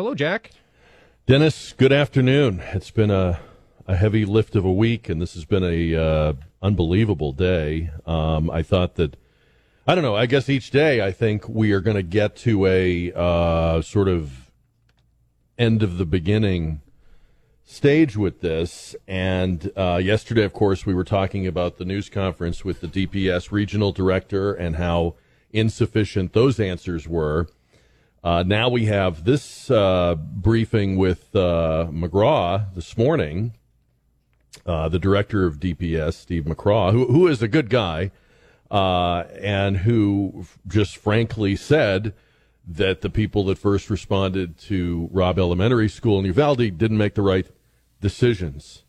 Hello, Jack. Dennis, good afternoon. It's been a, a heavy lift of a week, and this has been a uh, unbelievable day. Um, I thought that, I don't know, I guess each day I think we are going to get to a uh, sort of end of the beginning stage with this. And uh, yesterday, of course, we were talking about the news conference with the DPS regional director and how insufficient those answers were. Uh, now we have this uh, briefing with uh, McCraw this morning, uh, the director of DPS, Steve McCraw, who, who is a good guy, uh, and who just frankly said that the people that first responded to Robb Elementary School in Uvalde didn't make the right decisions.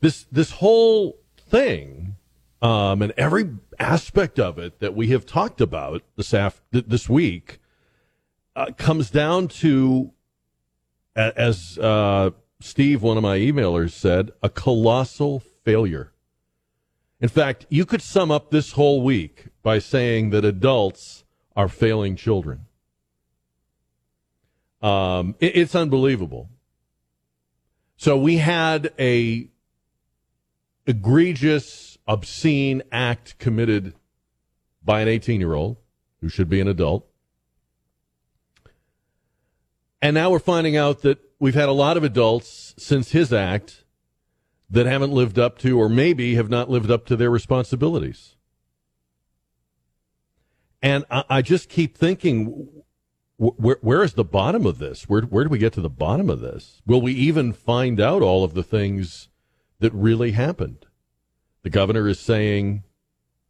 This this whole thing, um, and every aspect of it that we have talked about this af- this week, uh, comes down to, as uh, Steve, one of my emailers, said, a colossal failure. In fact, you could sum up this whole week by saying that adults are failing children. Um, it, it's unbelievable. So we had a egregious, obscene act committed by an 18 year old who should be an adult. And now we're finding out that we've had a lot of adults since his act that haven't lived up to, or maybe have not lived up to their responsibilities. And I, I just keep thinking, where, where is the bottom of this? Where, where do we get to the bottom of this? Will we even find out all of the things that really happened? The governor is saying,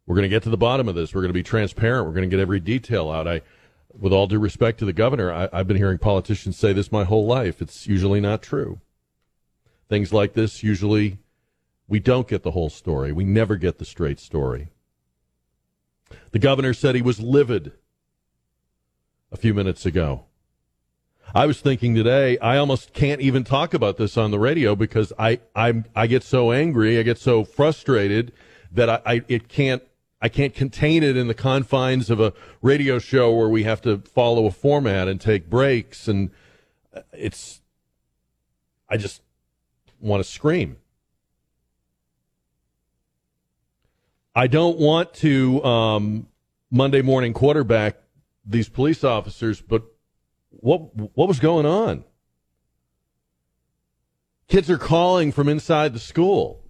we're going to get to the bottom of this. We're going to be transparent. We're going to get every detail out. I, with all due respect to the governor, I, I've been hearing politicians say this my whole life. It's usually not true. Things like this, usually we don't get the whole story. We never get the straight story. The governor said he was livid a few minutes ago. I was thinking today, I almost can't even talk about this on the radio because I, i I get so angry, I get so frustrated that I, I, it can't, I can't contain it in the confines of a radio show where we have to follow a format and take breaks. And it's, I just, want to scream. I don't want to um, Monday morning quarterback these police officers, but what what was going on? Kids are calling from inside the school.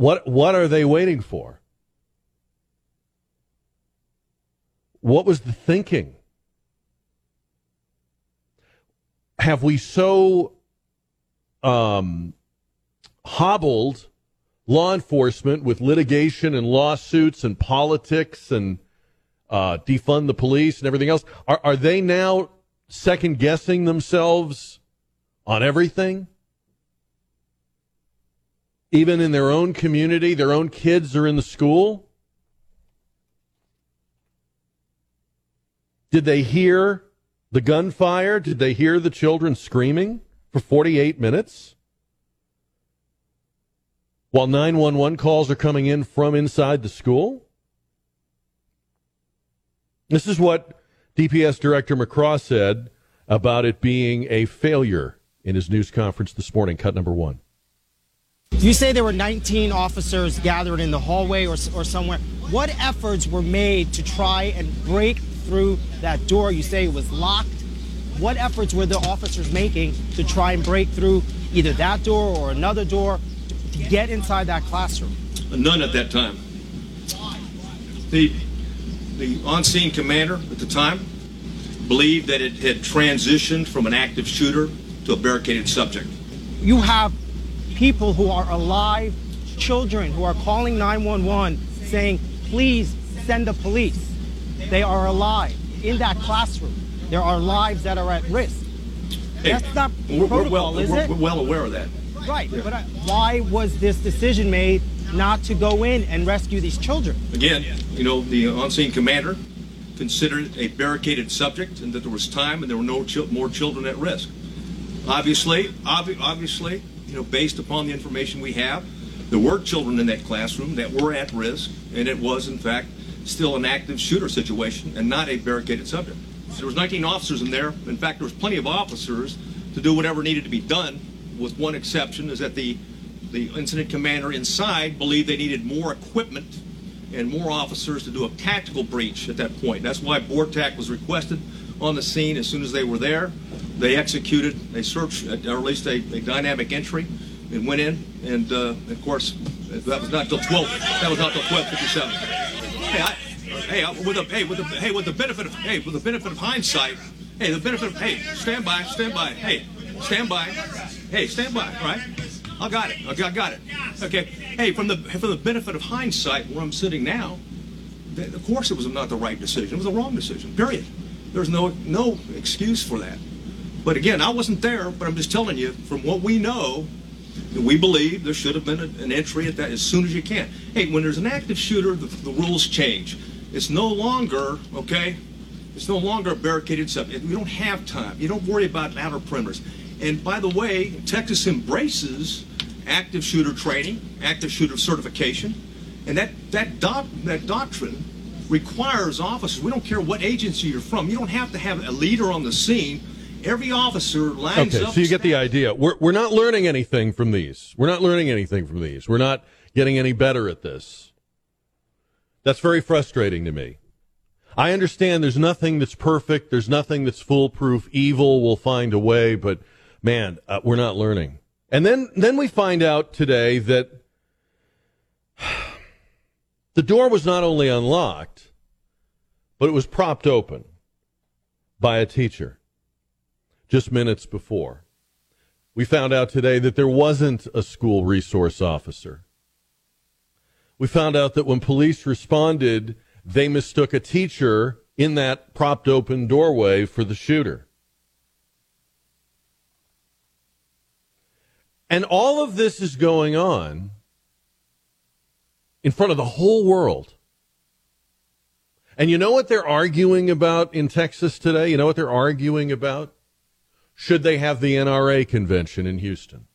What what are they waiting for? What was the thinking? Have we so um, hobbled law enforcement with litigation and lawsuits and politics and uh, defund the police and everything else. Are, are they now second guessing themselves on everything? Even in their own community, their own kids are in the school? Did they hear the gunfire? Did they hear the children screaming? for 48 minutes while 911 calls are coming in from inside the school? This is what DPS Director McCraw said about it being a failure in his news conference this morning, cut number one. You say there were 19 officers gathered in the hallway or, or somewhere. What efforts were made to try and break through that door? You say it was locked. What efforts were the officers making to try and break through either that door or another door to get inside that classroom? None at that time. The, the on scene commander at the time believed that it had transitioned from an active shooter to a barricaded subject. You have people who are alive, children who are calling 911 saying, please send the police. They are alive in that classroom. There are lives that are at risk. Hey, That's not we're, protocol, we're well, is we're, it? We're well aware of that. Right, yeah. but uh, why was this decision made not to go in and rescue these children? Again, you know, the on-scene commander considered a barricaded subject and that there was time and there were no more children at risk. Obviously, ob- obviously, you know, based upon the information we have, there were children in that classroom that were at risk, and it was, in fact, still an active shooter situation and not a barricaded subject. There was 19 officers in there. In fact, there was plenty of officers to do whatever needed to be done, with one exception, is that the, the incident commander inside believed they needed more equipment and more officers to do a tactical breach at that point. That's why BORTAC was requested on the scene as soon as they were there. They executed, they searched, or at least a, a dynamic entry, and went in. And uh, of course, that was not till 12. That was not till 12:57. Hey, I, hey, I, with the hey, with the hey, with the benefit of hey, with the benefit of hindsight. Hey, the benefit of hey, stand by, stand by. Hey, stand by. Hey, stand by. Right. I got it. I got, it. Okay. Hey, from the from the benefit of hindsight, where I'm sitting now, of course it was not the right decision. It was the wrong decision. Period. There's no no excuse for that. But again, I wasn't there, but I'm just telling you from what we know, we believe there should have been a- an entry at that as soon as you can. Hey, when there's an active shooter, the, the rules change. It's no longer okay. It's no longer a barricaded subject. We don't have time. You don't worry about outer perimeters. And by the way, Texas embraces active shooter training, active shooter certification, and that that doc, that doctrine requires officers. We don't care what agency you're from. You don't have to have a leader on the scene. Every officer lines Okay, up. so you get the idea. We're we're not learning anything from these. We're not learning anything from these. We're not getting any better at this. That's very frustrating to me. I understand there's nothing that's perfect. There's nothing that's foolproof. Evil will find a way, but man, uh, we're not learning. And then then we find out today that the door was not only unlocked, but it was propped open by a teacher just minutes before. We found out today that there wasn't a school resource officer. We found out that when police responded, they mistook a teacher in that propped open doorway for the shooter. And all of this is going on in front of the whole world. And you know what they're arguing about in Texas today? You know what they're arguing about? Should they have the NRA convention in Houston?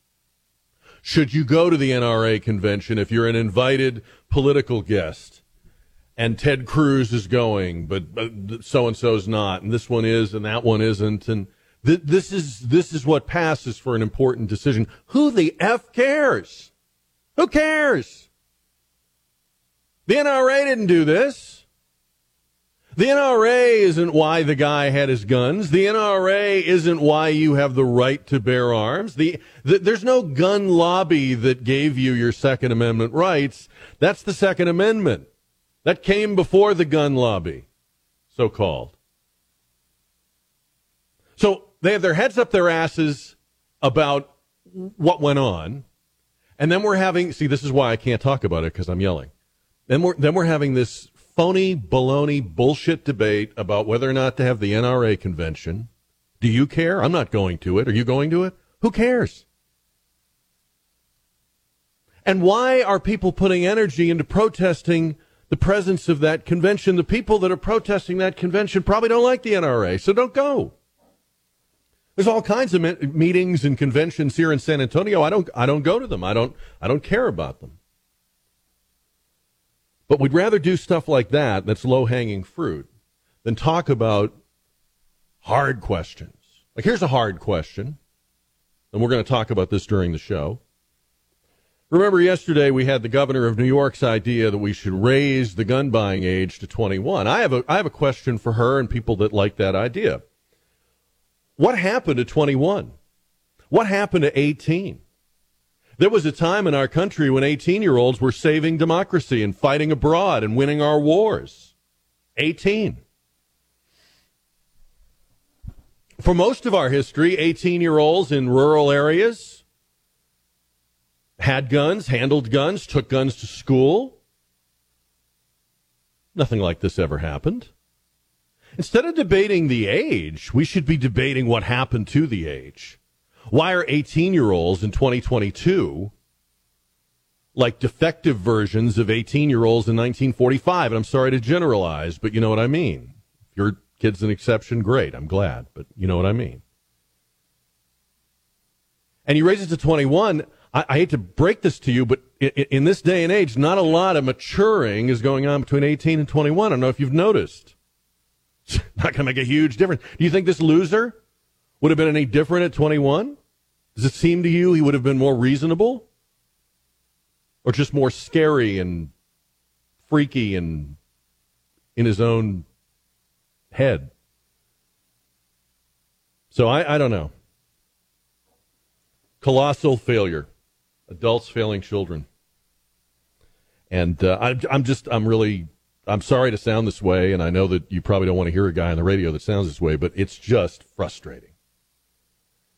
Should you go to the NRA convention if you're an invited political guest and Ted Cruz is going, but so and so's not, and this one is and that one isn't, and th- this is this is what passes for an important decision. Who the f cares? Who cares? The NRA didn't do this. The NRA isn't why the guy had his guns. The NRA isn't why you have the right to bear arms. The, the, there's no gun lobby that gave you your Second Amendment rights. That's the Second Amendment. That came before the gun lobby, so called. So they have their heads up their asses about what went on. And then we're having, see, this is why I can't talk about it because I'm yelling. Then we're, then we're having this phony, baloney, bullshit debate about whether or not to have the NRA convention. Do you care? I'm not going to it. Are you going to it? Who cares? And why are people putting energy into protesting the presence of that convention? The people that are protesting that convention probably don't like the NRA, so don't go. There's all kinds of me- meetings and conventions here in San Antonio. I don't, I don't go to them. I don't, I don't care about them. But we'd rather do stuff like that, that's low hanging fruit, than talk about hard questions. Like, here's a hard question, and we're going to talk about this during the show. Remember, yesterday we had the governor of New York's idea that we should raise the gun buying age to 21. I have a, I have a question for her and people that like that idea. What happened to 21? What happened to 18? There was a time in our country when 18 year olds were saving democracy and fighting abroad and winning our wars. 18. For most of our history, 18 year olds in rural areas had guns, handled guns, took guns to school. Nothing like this ever happened. Instead of debating the age, we should be debating what happened to the age. Why are 18 year olds in 2022 like defective versions of 18 year olds in 1945? And I'm sorry to generalize, but you know what I mean. If your kid's an exception, great. I'm glad, but you know what I mean. And you raise it to 21. I, hate to break this to you, but in, in this day and age, not a lot of maturing is going on between 18 and 21. I don't know if you've noticed. It's not going to make a huge difference. Do you think this loser would have been any different at 21? Does it seem to you he would have been more reasonable? Or just more scary and freaky and in his own head? So I, I don't know. Colossal failure. Adults failing children. And uh, I, I'm just, I'm really, I'm sorry to sound this way, and I know that you probably don't want to hear a guy on the radio that sounds this way, but it's just frustrating.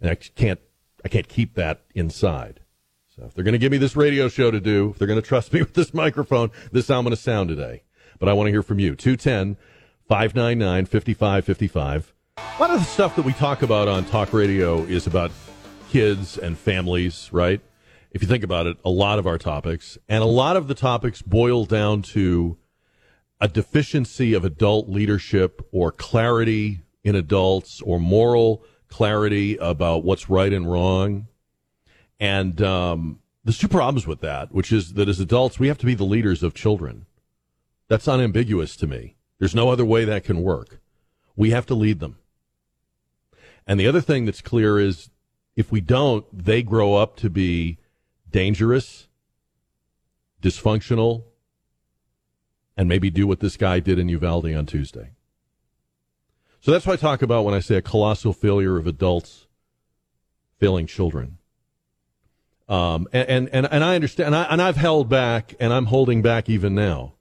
And I can't, I can't keep that inside. So if they're going to give me this radio show to do, if they're going to trust me with this microphone, this is how I'm going to sound today. But I want to hear from you. 210 599 5555. A lot of the stuff that we talk about on talk radio is about kids and families, right? If you think about it, a lot of our topics and a lot of the topics boil down to a deficiency of adult leadership or clarity in adults or moral clarity about what's right and wrong. And um, there's two problems with that, which is that as adults, we have to be the leaders of children. That's unambiguous to me. There's no other way that can work. We have to lead them. And the other thing that's clear is if we don't, they grow up to be dangerous, dysfunctional, and maybe do what this guy did in Uvalde on Tuesday. So that's what I talk about when I say a colossal failure of adults failing children. Um, and, and, and, I understand, and, I, and I've held back, and I'm holding back even now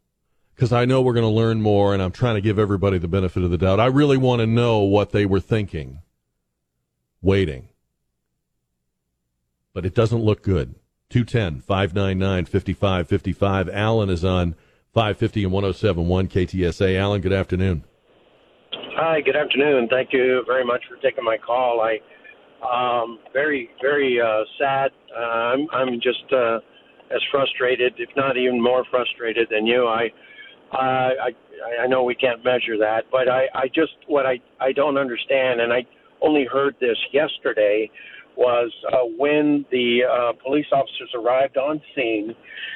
because I know we're going to learn more, and I'm trying to give everybody the benefit of the doubt. I really want to know what they were thinking, waiting. But it doesn't look good. 210 599 5555. Alan is on 550 and 1071 KTSA. Alan, good afternoon. Hi, good afternoon. Thank you very much for taking my call. I um very very uh sad. Uh, I'm I'm just uh as frustrated, if not even more frustrated than you. I uh, I I know we can't measure that, but I I just what I I don't understand and I only heard this yesterday was uh, when the uh, police officers arrived on scene,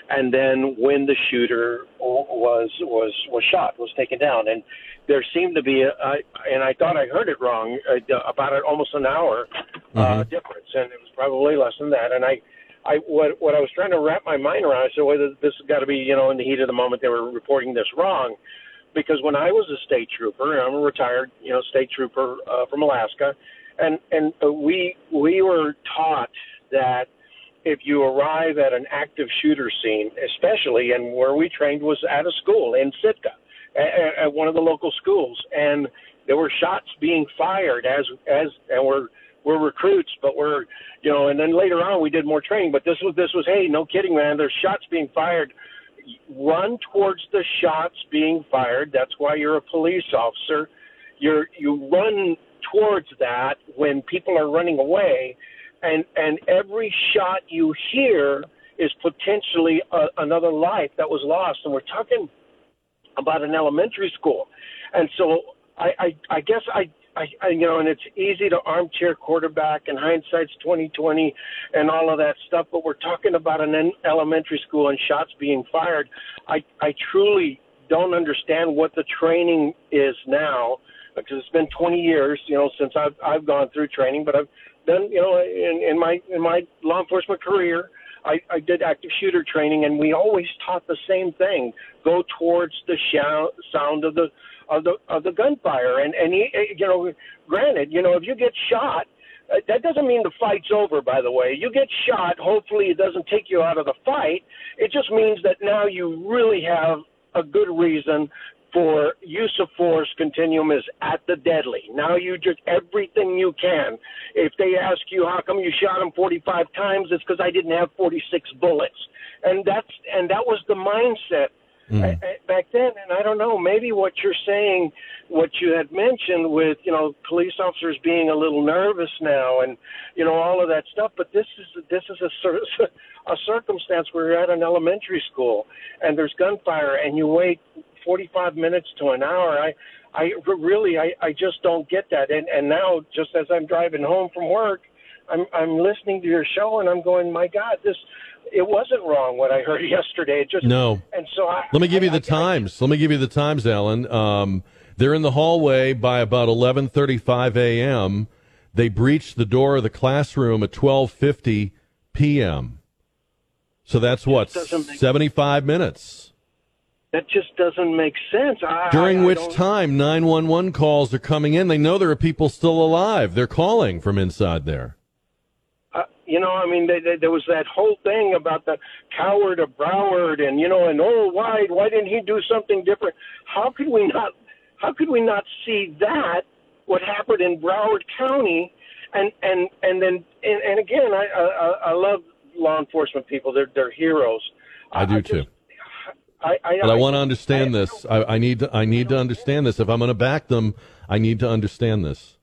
and then when the shooter was was was shot, was taken down, and there seemed to be a, a and I thought I heard it wrong uh, about it almost an hour uh, mm-hmm. difference, and it was probably less than that, and I. I what what I was trying to wrap my mind around. So whether this has got to be you know in the heat of the moment they were reporting this wrong, because when I was a state trooper, I'm a retired you know state trooper uh, from Alaska, and and uh, we we were taught that if you arrive at an active shooter scene, especially and where we trained was at a school in Sitka, at, at one of the local schools, and there were shots being fired as as and we're we're recruits, but we're you know, and then later on we did more training. But this was this was hey, no kidding, man. There's shots being fired. Run towards the shots being fired. That's why you're a police officer. You're you run towards that when people are running away, and and every shot you hear is potentially a, another life that was lost. And we're talking about an elementary school, and so I I, I guess I. I, I, you know, and it's easy to armchair quarterback, and hindsight's twenty twenty, and all of that stuff. But we're talking about an elementary school and shots being fired. I, I truly don't understand what the training is now because it's been 20 years, you know, since I've I've gone through training. But I've done, you know, in, in my in my law enforcement career, I, I did active shooter training, and we always taught the same thing: go towards the shout, sound of the of the of the gunfire. And and you know, granted, you know, if you get shot. Uh, that doesn't mean the fight's over, by the way. You get shot. Hopefully, it doesn't take you out of the fight. It just means that now you really have a good reason for use of force continuum is at the deadly. Now you just everything you can. If they ask you how come you shot him 45 times, it's because I didn't have 46 bullets, and that's and that was the mindset mm. back then. And I don't know, maybe what you're saying, what you had mentioned with you know police officers being a little nervous now, and you know all of that stuff. But this is this is a a circumstance where you're at an elementary school and there's gunfire, and you wait 45 minutes to an hour. I, I really, I, I just don't get that. And and now, just as I'm driving home from work, I'm I'm listening to your show, and I'm going, my God, this it wasn't wrong what I heard yesterday. It just no. And so I let me give I, you the I, times. let me give you the times, Alan. Um, They're in the hallway by about 11:35 a.m. They breached the door of the classroom at 12:50 p.m. So that's what make- 75 minutes. That just doesn't make sense. During which time 911 calls are coming in. They know there are people still alive. They're calling from inside there. You know, I mean, they, they, there was that whole thing about the coward of Broward, and you know, and oh, why, why didn't he do something different? How could we not? How could we not see that what happened in Broward County, and and and then and, and again, I, I I love law enforcement people. They're they're heroes. I do just- too. I, I, But I want to understand I- this. I, I need to. I need to understand this. If I'm going to back them, I need to understand this.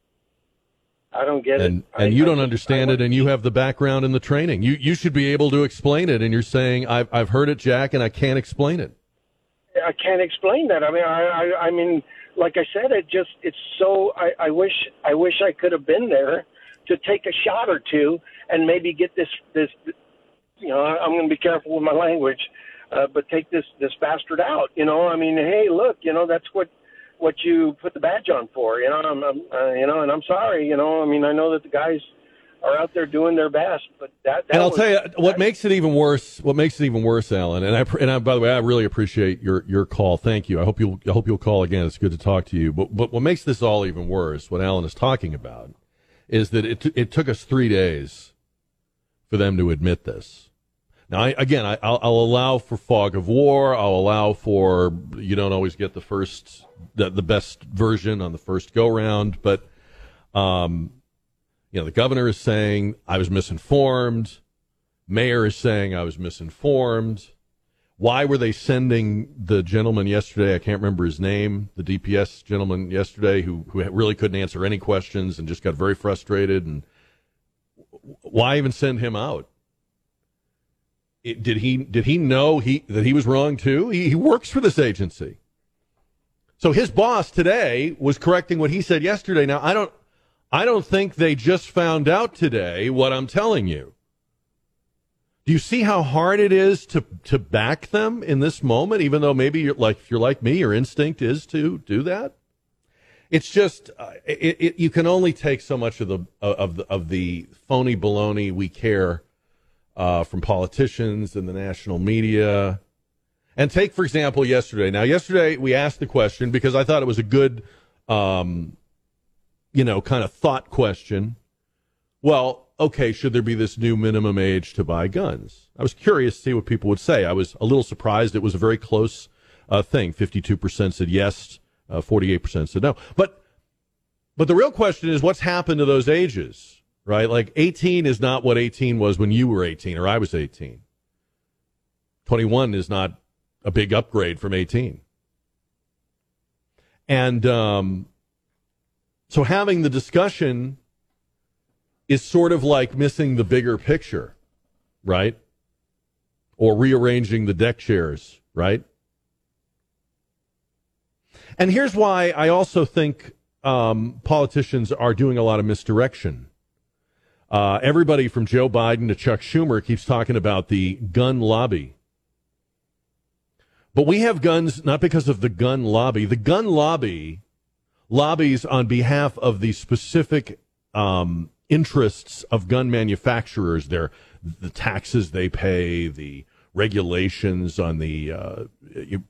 I don't get And it. I- and you I don't just- understand it, and you have the background and the training. You you should be able to explain it. And you're saying I've I've heard it, Jack, and I can't explain it. I can't explain that. I mean, I, I, I mean, like I said, it just, it's so. I, I wish, I wish I could have been there to take a shot or two and maybe get this, this. You know, I'm going to be careful with my language, uh, but take this, this bastard out. You know, I mean, hey, look, you know, that's what, what you put the badge on for. You know, I'm, I'm uh, you know, and I'm sorry. You know, I mean, I know that the guys are out there doing their best, but that. that And I'll was- tell you what that- makes it even worse. What makes it even worse, Alan. And I and I, by the way, I really appreciate your your call. Thank you. I hope you I hope you'll call again. It's good to talk to you. But but what makes this all even worse, what Alan is talking about, is that it t- it took us three days for them to admit this. Now, I, again, I, I'll, I'll allow for fog of war. I'll allow for you don't always get the first the, the best version on the first go round, but um, you know, the governor is saying I was misinformed. Mayor is saying I was misinformed. Why were they sending the gentleman yesterday? I can't remember his name. The DPS gentleman yesterday who who really couldn't answer any questions and just got very frustrated. And why even send him out? It, did he did he know he that he was wrong too? He, he works for this agency. So his boss today was correcting what he said yesterday. Now I don't I don't think they just found out today what I'm telling you. Do you see how hard it is to to back them in this moment even though maybe you're like if you're like me your instinct is to do that? It's just uh, it, it, you can only take so much of the of the of the phony baloney we care uh, from politicians and the national media. And take, for example, yesterday. Now, yesterday we asked the question because I thought it was a good, um, you know, kind of thought question. Well, okay, should there be this new minimum age to buy guns? I was curious to see what people would say. I was a little surprised. It was a very close uh, thing. 52% said yes, uh, 48% said no. But, but the real question is what's happened to those ages, right? Like 18 is not what 18 was when you were 18 or I was 18. 21 is not a big upgrade from 18. And um, so having the discussion is sort of like missing the bigger picture, right? Or rearranging the deck chairs, right? And here's why I also think um, politicians are doing a lot of misdirection. Uh, everybody from Joe Biden to Chuck Schumer keeps talking about the gun lobby. But we have guns not because of the gun lobby. The gun lobby lobbies on behalf of the specific um, interests of gun manufacturers. Their the taxes they pay, the regulations on the uh,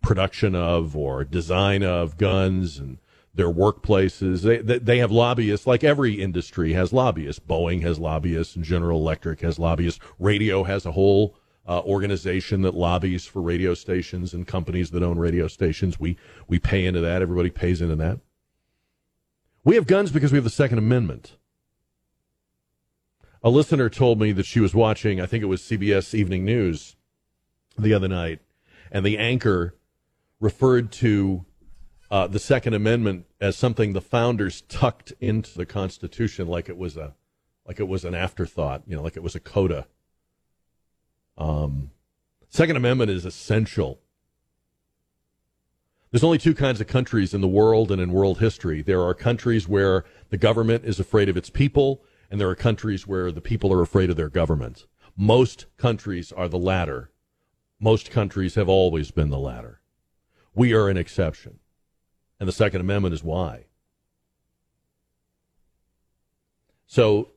production of or design of guns, and their workplaces. They, they have lobbyists, like every industry has lobbyists. Boeing has lobbyists, and General Electric has lobbyists. Radio has a whole uh, organization that lobbies for radio stations and companies that own radio stations. We we pay into that. Everybody pays into that. We have guns because we have the Second Amendment. A listener told me that she was watching, I think it was CBS Evening News the other night, and the anchor referred to uh, the Second Amendment as something the founders tucked into the Constitution, like it was a, like it was an afterthought, you know, like it was a coda. Um, Second Amendment is essential. There's only two kinds of countries in the world and in world history. There are countries where the government is afraid of its people, and there are countries where the people are afraid of their government. Most countries are the latter. Most countries have always been the latter. We are an exception. And the Second Amendment is why. So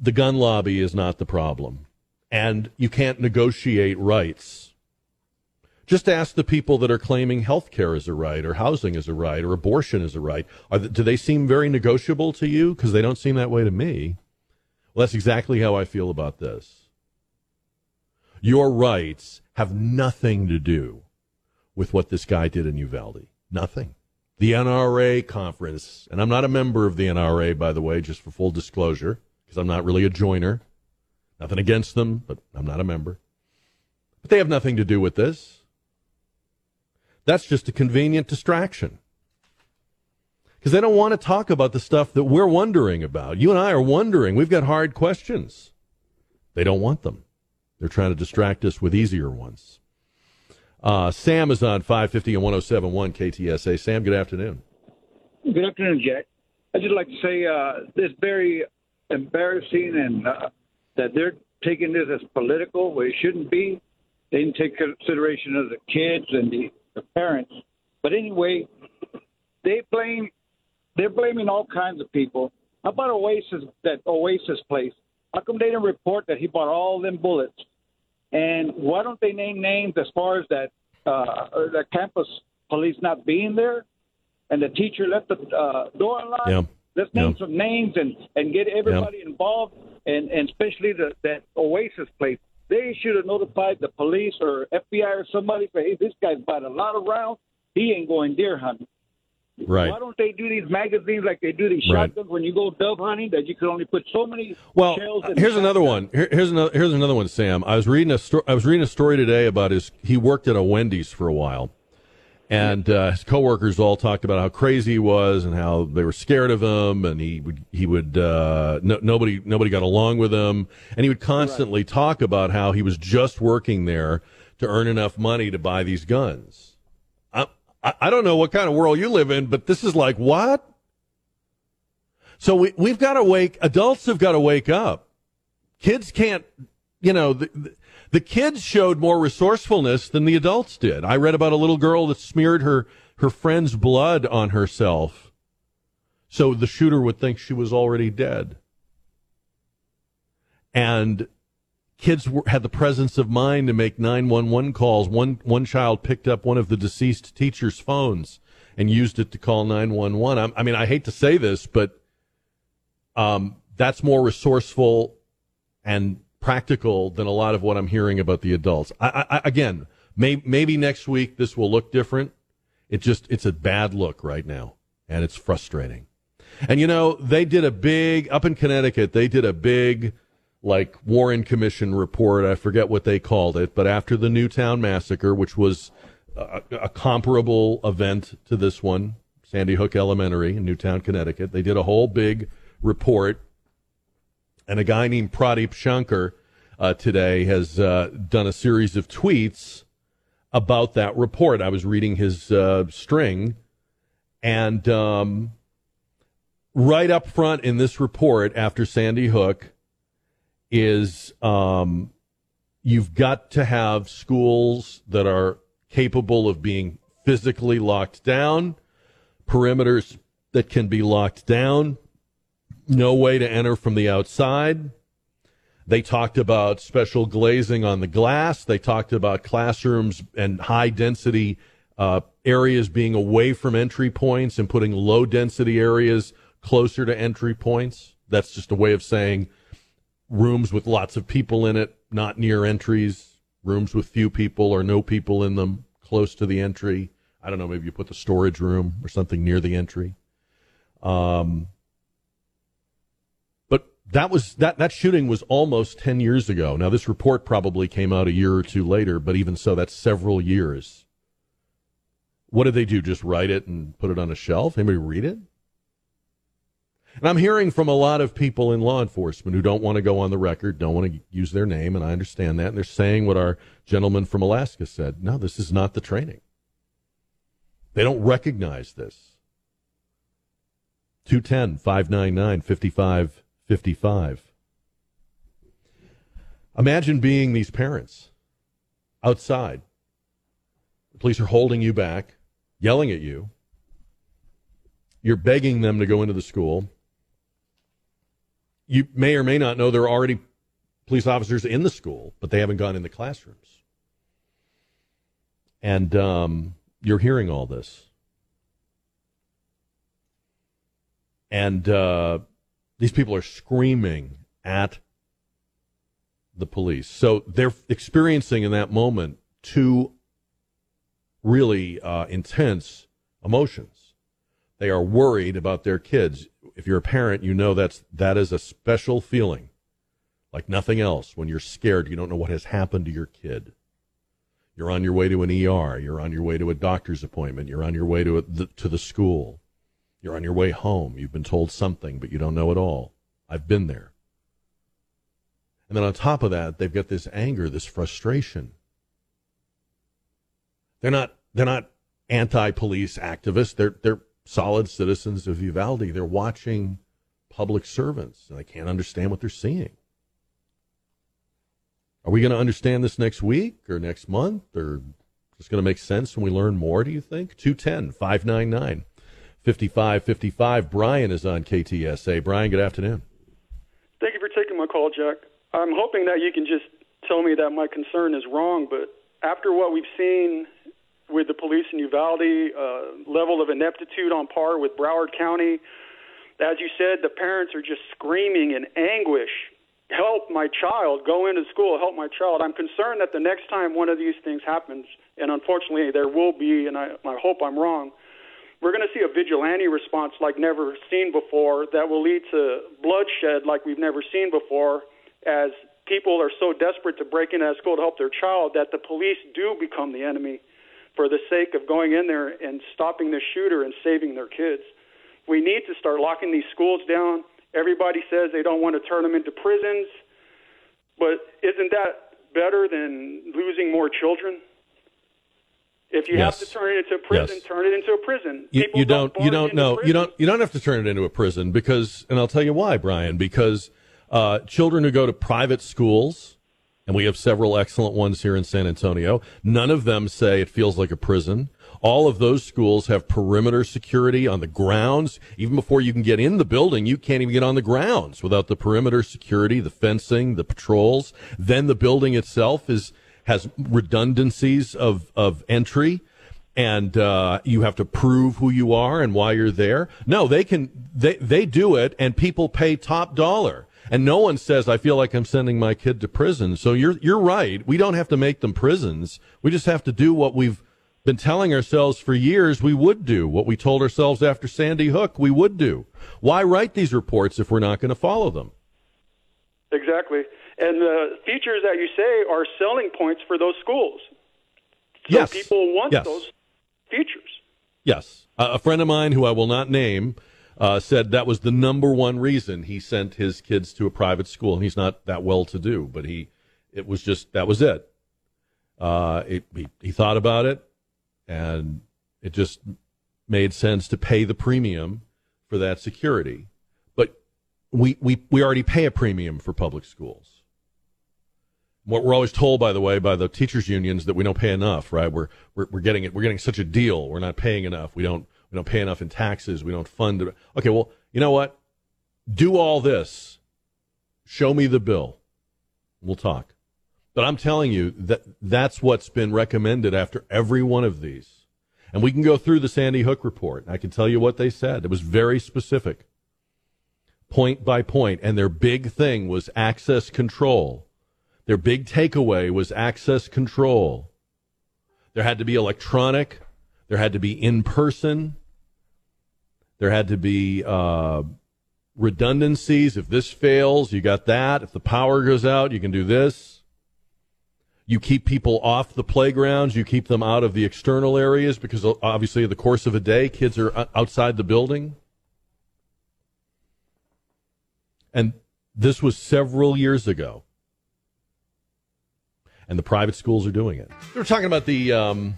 the gun lobby is not the problem. And you can't negotiate rights. Just ask the people that are claiming health care is a right, or housing is a right, or abortion is a right. Do they seem very negotiable to you? Because they don't seem that way to me. Well, that's exactly how I feel about this. Your rights have nothing to do with what this guy did in Uvalde. Nothing. The NRA conference, and I'm not a member of the NRA, by the way, just for full disclosure, because I'm not really a joiner. Nothing against them, but I'm not a member. But they have nothing to do with this. That's just a convenient distraction. Because they don't want to talk about the stuff that we're wondering about. You and I are wondering. We've got hard questions. They don't want them. They're trying to distract us with easier ones. Uh, Sam is on 550 and 1071 KTSA. Sam, good afternoon. Good afternoon, Jack. I'd just like to say uh, it's very embarrassing and uh, that they're taking this as political where it shouldn't be. They didn't take consideration of the kids and the, the parents. But anyway, they blame they're blaming all kinds of people. How about Oasis that Oasis place? How come they didn't report that he bought all them bullets? And why don't they name names as far as that uh, the campus police not being there, and the teacher left the uh, door unlocked? Yeah. Let's name Yeah. some names and and get everybody involved, and and especially the that Oasis place. They should have notified the police or FBI or somebody. Say, hey, this guy's bought a lot of rounds. He ain't going deer hunting. Right. Why don't they do these magazines like they do these Right. shotguns when you go dove hunting that you can only put so many Well, shells in here's another one. Here, here's another. Here's another one, Sam. I was reading a sto- I was reading a story today about his. He worked at a Wendy's for a while, and uh, his coworkers all talked about how crazy he was and how they were scared of him, and he would he would uh, no, nobody nobody got along with him, and he would constantly talk about how he was just working there to earn enough money to buy these guns. I, I don't know what kind of world you live in, but this is like what. So we, we've got to wake, adults have got to wake up. Kids can't, you know, the, the, the kids showed more resourcefulness than the adults did. I read about a little girl that smeared her, her friend's blood on herself so the shooter would think she was already dead. And kids were, had the presence of mind to make 911 calls. One, one child picked up one of the deceased teacher's phones and used it to call 911. I'm, I mean, I hate to say this, but um, that's more resourceful and practical than a lot of what I'm hearing about the adults. I, I, again, may, maybe next week this will look different. It just it's a bad look right now, and it's frustrating. And you know they did a big up in Connecticut. They did a big like Warren Commission report. I forget what they called it, but after the Newtown massacre, which was a, a comparable event to this one, Sandy Hook Elementary in Newtown, Connecticut, they did a whole big report. And a guy named Pradeep Shankar uh, today has uh, done a series of tweets about that report. I was reading his uh, string, and um, right up front in this report after Sandy Hook is um, you've got to have schools that are capable of being physically locked down, perimeters that can be locked down, no way to enter from the outside. They talked about special glazing on the glass. They talked about classrooms and high density uh, areas being away from entry points and putting low density areas closer to entry points. That's just a way of saying rooms with lots of people in it, not near entries, rooms with few people or no people in them, close to the entry. I don't know, maybe you put the storage room or something near the entry. Um, but that was that that shooting was almost 10 years ago. Now this report probably came out a year or two later, but even so that's several years. What did they do? Just write it and put it on a shelf? Anybody read it? And I'm hearing from a lot of people in law enforcement who don't want to go on the record, don't want to use their name, and I understand that. And they're saying what our gentleman from Alaska said. No, this is not the training. They don't recognize this. 210 599 5555. Imagine being these parents outside. The police are holding you back, yelling at you. You're begging them to go into the school. You may or may not know there are already police officers in the school, but they haven't gone in the classrooms. And um, you're hearing all this. And uh, these people are screaming at the police. So they're experiencing in that moment two really uh, intense emotions. They are worried about their kids. If you're a parent, you know that's that is a special feeling, like nothing else. When you're scared, you don't know what has happened to your kid. You're on your way to an ER. You're on your way to a doctor's appointment. You're on your way to a, the, to the school. You're on your way home. You've been told something, but you don't know it all. I've been there. And then on top of that, they've got this anger, this frustration. They're not they're not anti-police activists. They're they're solid citizens of Uvalde. They're watching public servants, and they can't understand what they're seeing. Are we going to understand this next week or next month or is just going to make sense when we learn more, do you think? 210 599 5555. Brian is on KTSA. Brian, good afternoon. Thank you for taking my call, Jack. I'm hoping that you can just tell me that my concern is wrong, but after what we've seen with the police in Uvalde, uh, level of ineptitude on par with Broward County, as you said, the parents are just screaming in anguish help my child. Go into school, help my child. I'm concerned that the next time one of these things happens, and unfortunately there will be, and I, I hope I'm wrong, we're going to see a vigilante response like never seen before that will lead to bloodshed like we've never seen before as people are so desperate to break into that school to help their child that the police do become the enemy for the sake of going in there and stopping the shooter and saving their kids. We need to start locking these schools down Everybody says they don't want to turn them into prisons, but isn't that better than losing more children? If you yes. have to turn it into a prison, yes. turn it into a prison. You, you don't. don't you don't know. You don't. You don't have to turn it into a prison because, and I'll tell you why, Brian. Because uh, children who go to private schools, and we have several excellent ones here in San Antonio. None of them say it feels like a prison. All of those schools have perimeter security on the grounds. Even before you can get in the building, you can't even get on the grounds without the perimeter security, the fencing, the patrols. Then the building itself is has redundancies of of entry and uh, you have to prove who you are and why you're there. No, they can they they do it, and people pay top dollar. And no one says I feel like I'm sending my kid to prison. So you're you're right. We don't have to make them prisons. We just have to do what we've been telling ourselves for years we would do, what we told ourselves after Sandy Hook we would do. Why write these reports if we're not going to follow them? Exactly. And the features that you say are selling points for those schools. So yes. people want yes. those features. Yes. Uh, a friend of mine who I will not name uh, said that was the number one reason he sent his kids to a private school. And he's not that well to do, but he, it was just, that was it. Uh, it he, he thought about it and it just made sense to pay the premium for that security. But we, we, we already pay a premium for public schools. What we're always told, by the way, by the teachers unions that we don't pay enough, right? We're, we're, we're getting it. We're getting such a deal. We're not paying enough. We don't, we don't pay enough in taxes. We don't fund it. Okay. Well, you know what? Do all this. Show me the bill. We'll talk. But I'm telling you that that's what's been recommended after every one of these. And we can go through the Sandy Hook report. I can tell you what they said. It was very specific, point by point. And their big thing was access control. Their big takeaway was access control. There had to be electronic. There had to be in person. There had to be uh, redundancies. If this fails, you got that. If the power goes out, you can do this. You keep people off the playgrounds. You keep them out of the external areas because obviously, in the course of a day, kids are outside the building. And this was several years ago. And the private schools are doing it. We're talking about the, um,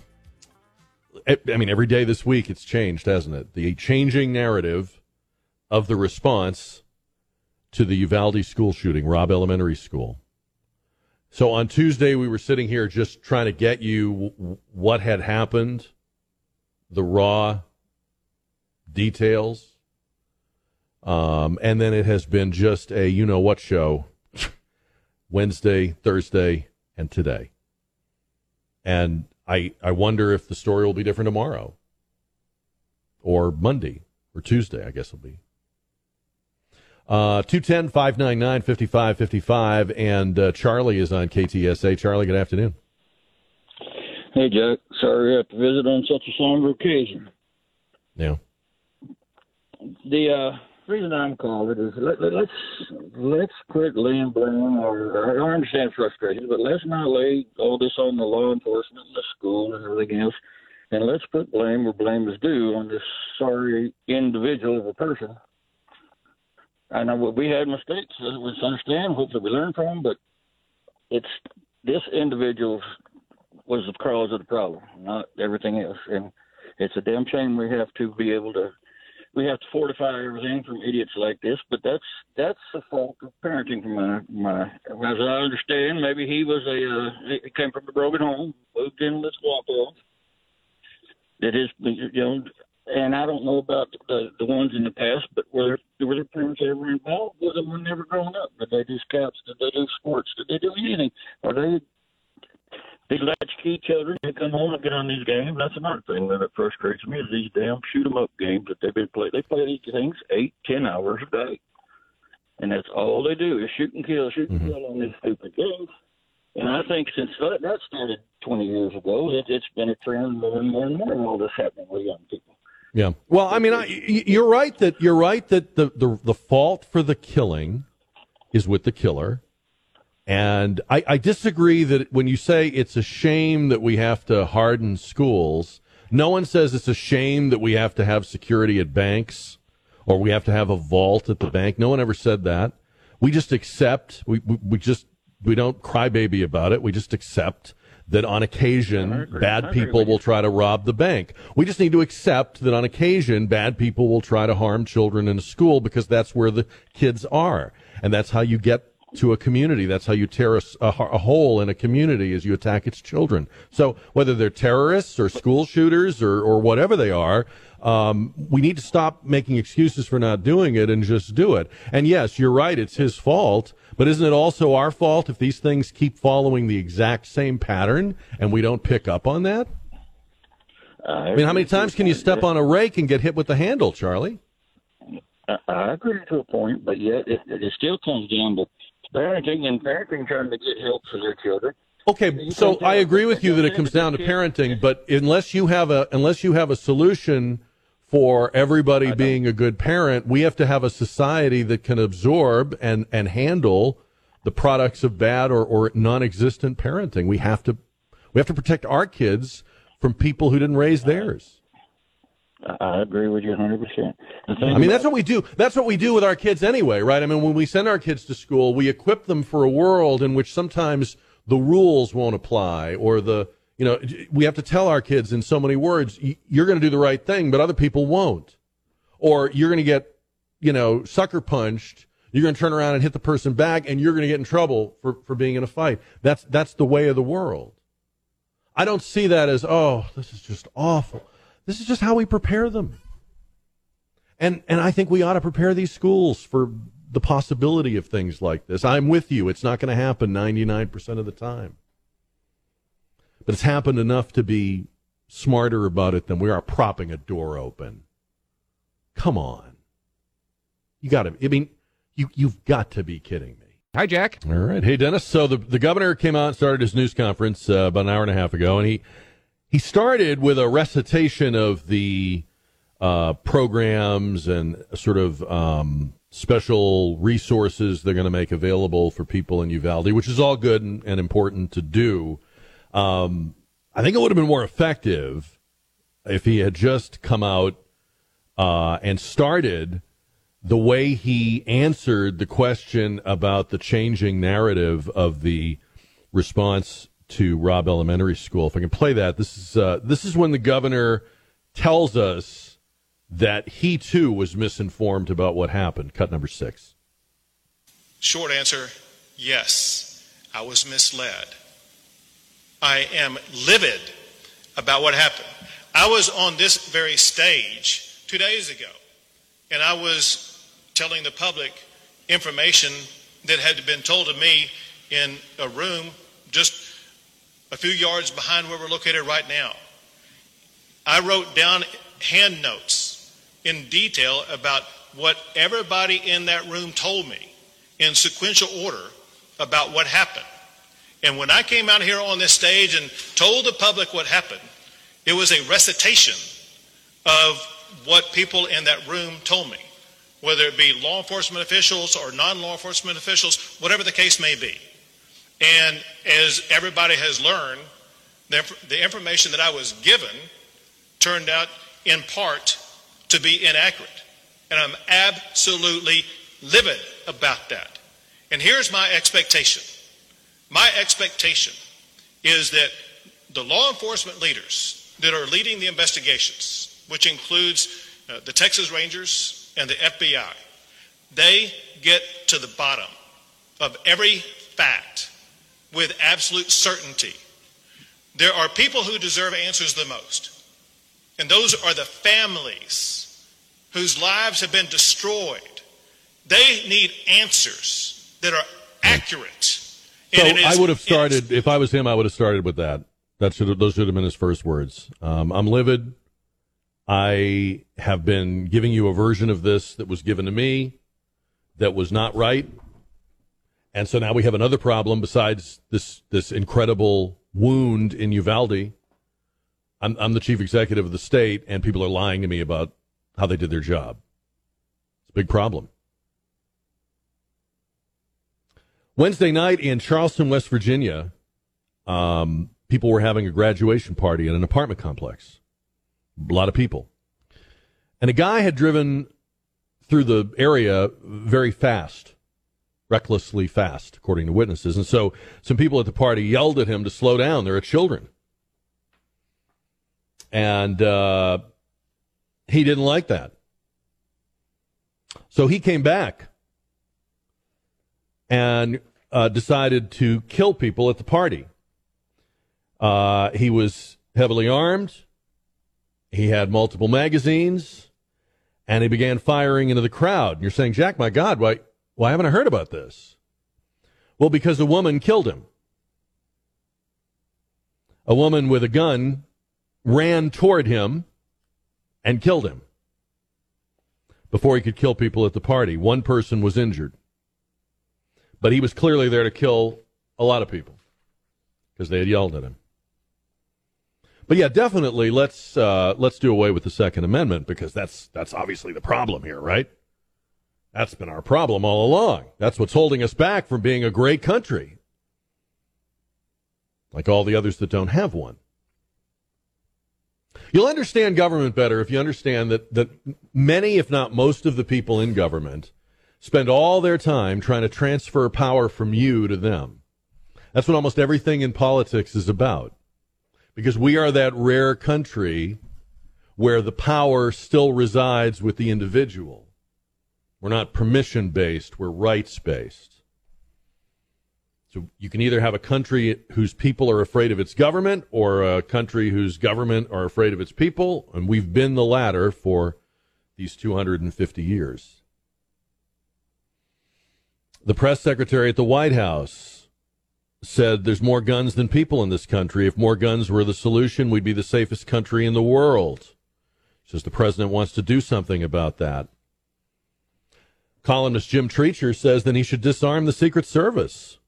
I mean, every day this week it's changed, hasn't it? The changing narrative of the response to the Uvalde school shooting, Robb Elementary School. So on Tuesday, we were sitting here just trying to get you what had happened, the raw details. Um, and then it has been just a you know what show Wednesday, Thursday, and today. And I I wonder if the story will be different tomorrow or Monday or Tuesday, I guess it'll be. Uh, 210 599 5555. And uh, Charlie is on KTSA. Charlie, good afternoon. Hey, Jack. Sorry I have to visit on such a somber occasion. Yeah. The uh, reason I'm calling is let, let, let's let's quit laying blame. Or, I understand frustration, but let's not lay all this on the law enforcement and the school and everything else, and let's put blame where blame is due on this sorry individual of a person I know we had mistakes. Uh, we understand. Hopefully, we learn from them. But it's this individual was the cause of the problem, not everything else. And it's a damn shame we have to be able to we have to fortify everything from idiots like this. But that's that's the fault of parenting from my my. As I understand, maybe he was a uh, came from a broken home, moved in with Wapo. That his you know and I don't know about the the ones in the past, but were were their parents ever involved with them when they were growing up? Did they do scouts? Did they do sports? Did they do anything? Are they big latchkey children They come home and get on these games? That's another thing that frustrates me is these damn shoot 'em up games that they've been playing. They play these things eight, ten hours a day, and that's all they do is shoot and kill, shoot and mm-hmm. kill on these stupid games. And I think since that that started 20 years ago, it, it's been a trend more and more and more of all this happening with young people. Yeah. Well, I mean, I, you're right that you're right that the, the the fault for the killing is with the killer, and I, I disagree that when you say it's a shame that we have to harden schools. No one says it's a shame that we have to have security at banks or we have to have a vault at the bank. No one ever said that. We just accept. We we, we just we don't cry baby about it. We just accept that on occasion bad people will try to rob the bank. We just need to accept that on occasion bad people will try to harm children in a school because that's where the kids are. And that's how you get to a community. That's how you tear a, a, a, hole in a community as you attack its children. So whether they're terrorists or school shooters or, or whatever they are, um, we need to stop making excuses for not doing it and just do it. And yes, you're right. It's his fault. But isn't it also our fault if these things keep following the exact same pattern and we don't pick up on that? I mean, how many times can you step on a rake and get hit with the handle, Charlie? I agree to a point, but yet it, it still comes down to parenting and parenting trying to get help for their children. Okay, so I agree with you that it comes down to parenting, but unless you have a unless you have a solution for everybody being a good parent, we have to have a society that can absorb and, and handle the products of bad or, or non-existent parenting. We have to we have to protect our kids from people who didn't raise theirs. I agree with you 100%. I mean, that's what we do. That's what we do with our kids anyway, right? I mean, when we send our kids to school, we equip them for a world in which sometimes the rules won't apply or the you know, we have to tell our kids in so many words, you're going to do the right thing, but other people won't. Or you're going to get, you know, sucker punched. You're going to turn around and hit the person back and you're going to get in trouble for, for being in a fight. That's, that's the way of the world. I don't see that as, oh, this is just awful. This is just how we prepare them. And, and I think we ought to prepare these schools for the possibility of things like this. I'm with you. It's not going to happen 99% of the time but it's happened enough to be smarter about it than we are propping a door open. Come on. You got to, I mean, you, you've got to be kidding me. Hi, Jack. All right. Hey, Dennis. So the, the governor came out and started his news conference uh, about an hour and a half ago, and he, he started with a recitation of the uh, programs and sort of um, special resources they're going to make available for people in Uvalde, which is all good and, and important to do. Um, I think it would have been more effective if he had just come out uh, and started the way he answered the question about the changing narrative of the response to Robb Elementary School. If I can play that, this is uh, this is when the governor tells us that he too was misinformed about what happened. Cut number six. Short answer: Yes, I was misled. I am livid about what happened. I was on this very stage two days ago, and I was telling the public information that had been told to me in a room just a few yards behind where we're located right now. I wrote down hand notes in detail about what everybody in that room told me in sequential order about what happened. And when I came out here on this stage and told the public what happened, it was a recitation of what people in that room told me, whether it be law enforcement officials or non law enforcement officials, whatever the case may be. And as everybody has learned, the, information that I was given turned out in part to be inaccurate. And I'm absolutely livid about that. And here's my expectation my expectation is that the law enforcement leaders that are leading the investigations, which includes uh, the Texas Rangers and the FBI, they get to the bottom of every fact with absolute certainty. There are people who deserve answers the most, and those are the families whose lives have been destroyed. They need answers that are accurate. So I would have started, if I was him, I would have started with that. That should have, those should have been his first words. Um, I'm livid. I have been giving you a version of this that was given to me that was not right. And so now we have another problem besides this this incredible wound in Uvalde. I'm, I'm the chief executive of the state, and people are lying to me about how they did their job. It's a big problem. Wednesday night in Charleston, West Virginia, um, people were having a graduation party in an apartment complex. A lot of people. And a guy had driven through the area very fast recklessly fast, according to witnesses. And so some people at the party yelled at him to slow down. There are children. And uh, he didn't like that. So he came back and uh, decided to kill people at the party. Uh, he was heavily armed. He had multiple magazines, and he began firing into the crowd. You're saying, Jack, my God, why why haven't I heard about this? Well, because a woman killed him. A woman with a gun ran toward him and killed him before he could kill people at the party. One person was injured. But he was clearly there to kill a lot of people because they had yelled at him. But yeah, definitely let's uh, let's do away with the Second Amendment because that's that's obviously the problem here, right? That's been our problem all along. That's what's holding us back from being a great country, like all the others that don't have one. You'll understand government better if you understand that, that many, if not most, of the people in government spend all their time trying to transfer power from you to them. That's what almost everything in politics is about. Because we are that rare country where the power still resides with the individual. We're not permission based, we're rights based. So you can either have a country whose people are afraid of its government or a country whose government are afraid of its people, and we've been the latter for these 250 years. The press secretary at the White House said there's more guns than people in this country. If more guns were the solution, we'd be the safest country in the world. Says the president wants to do something about that. Columnist Jim Treacher says then he should disarm the Secret Service.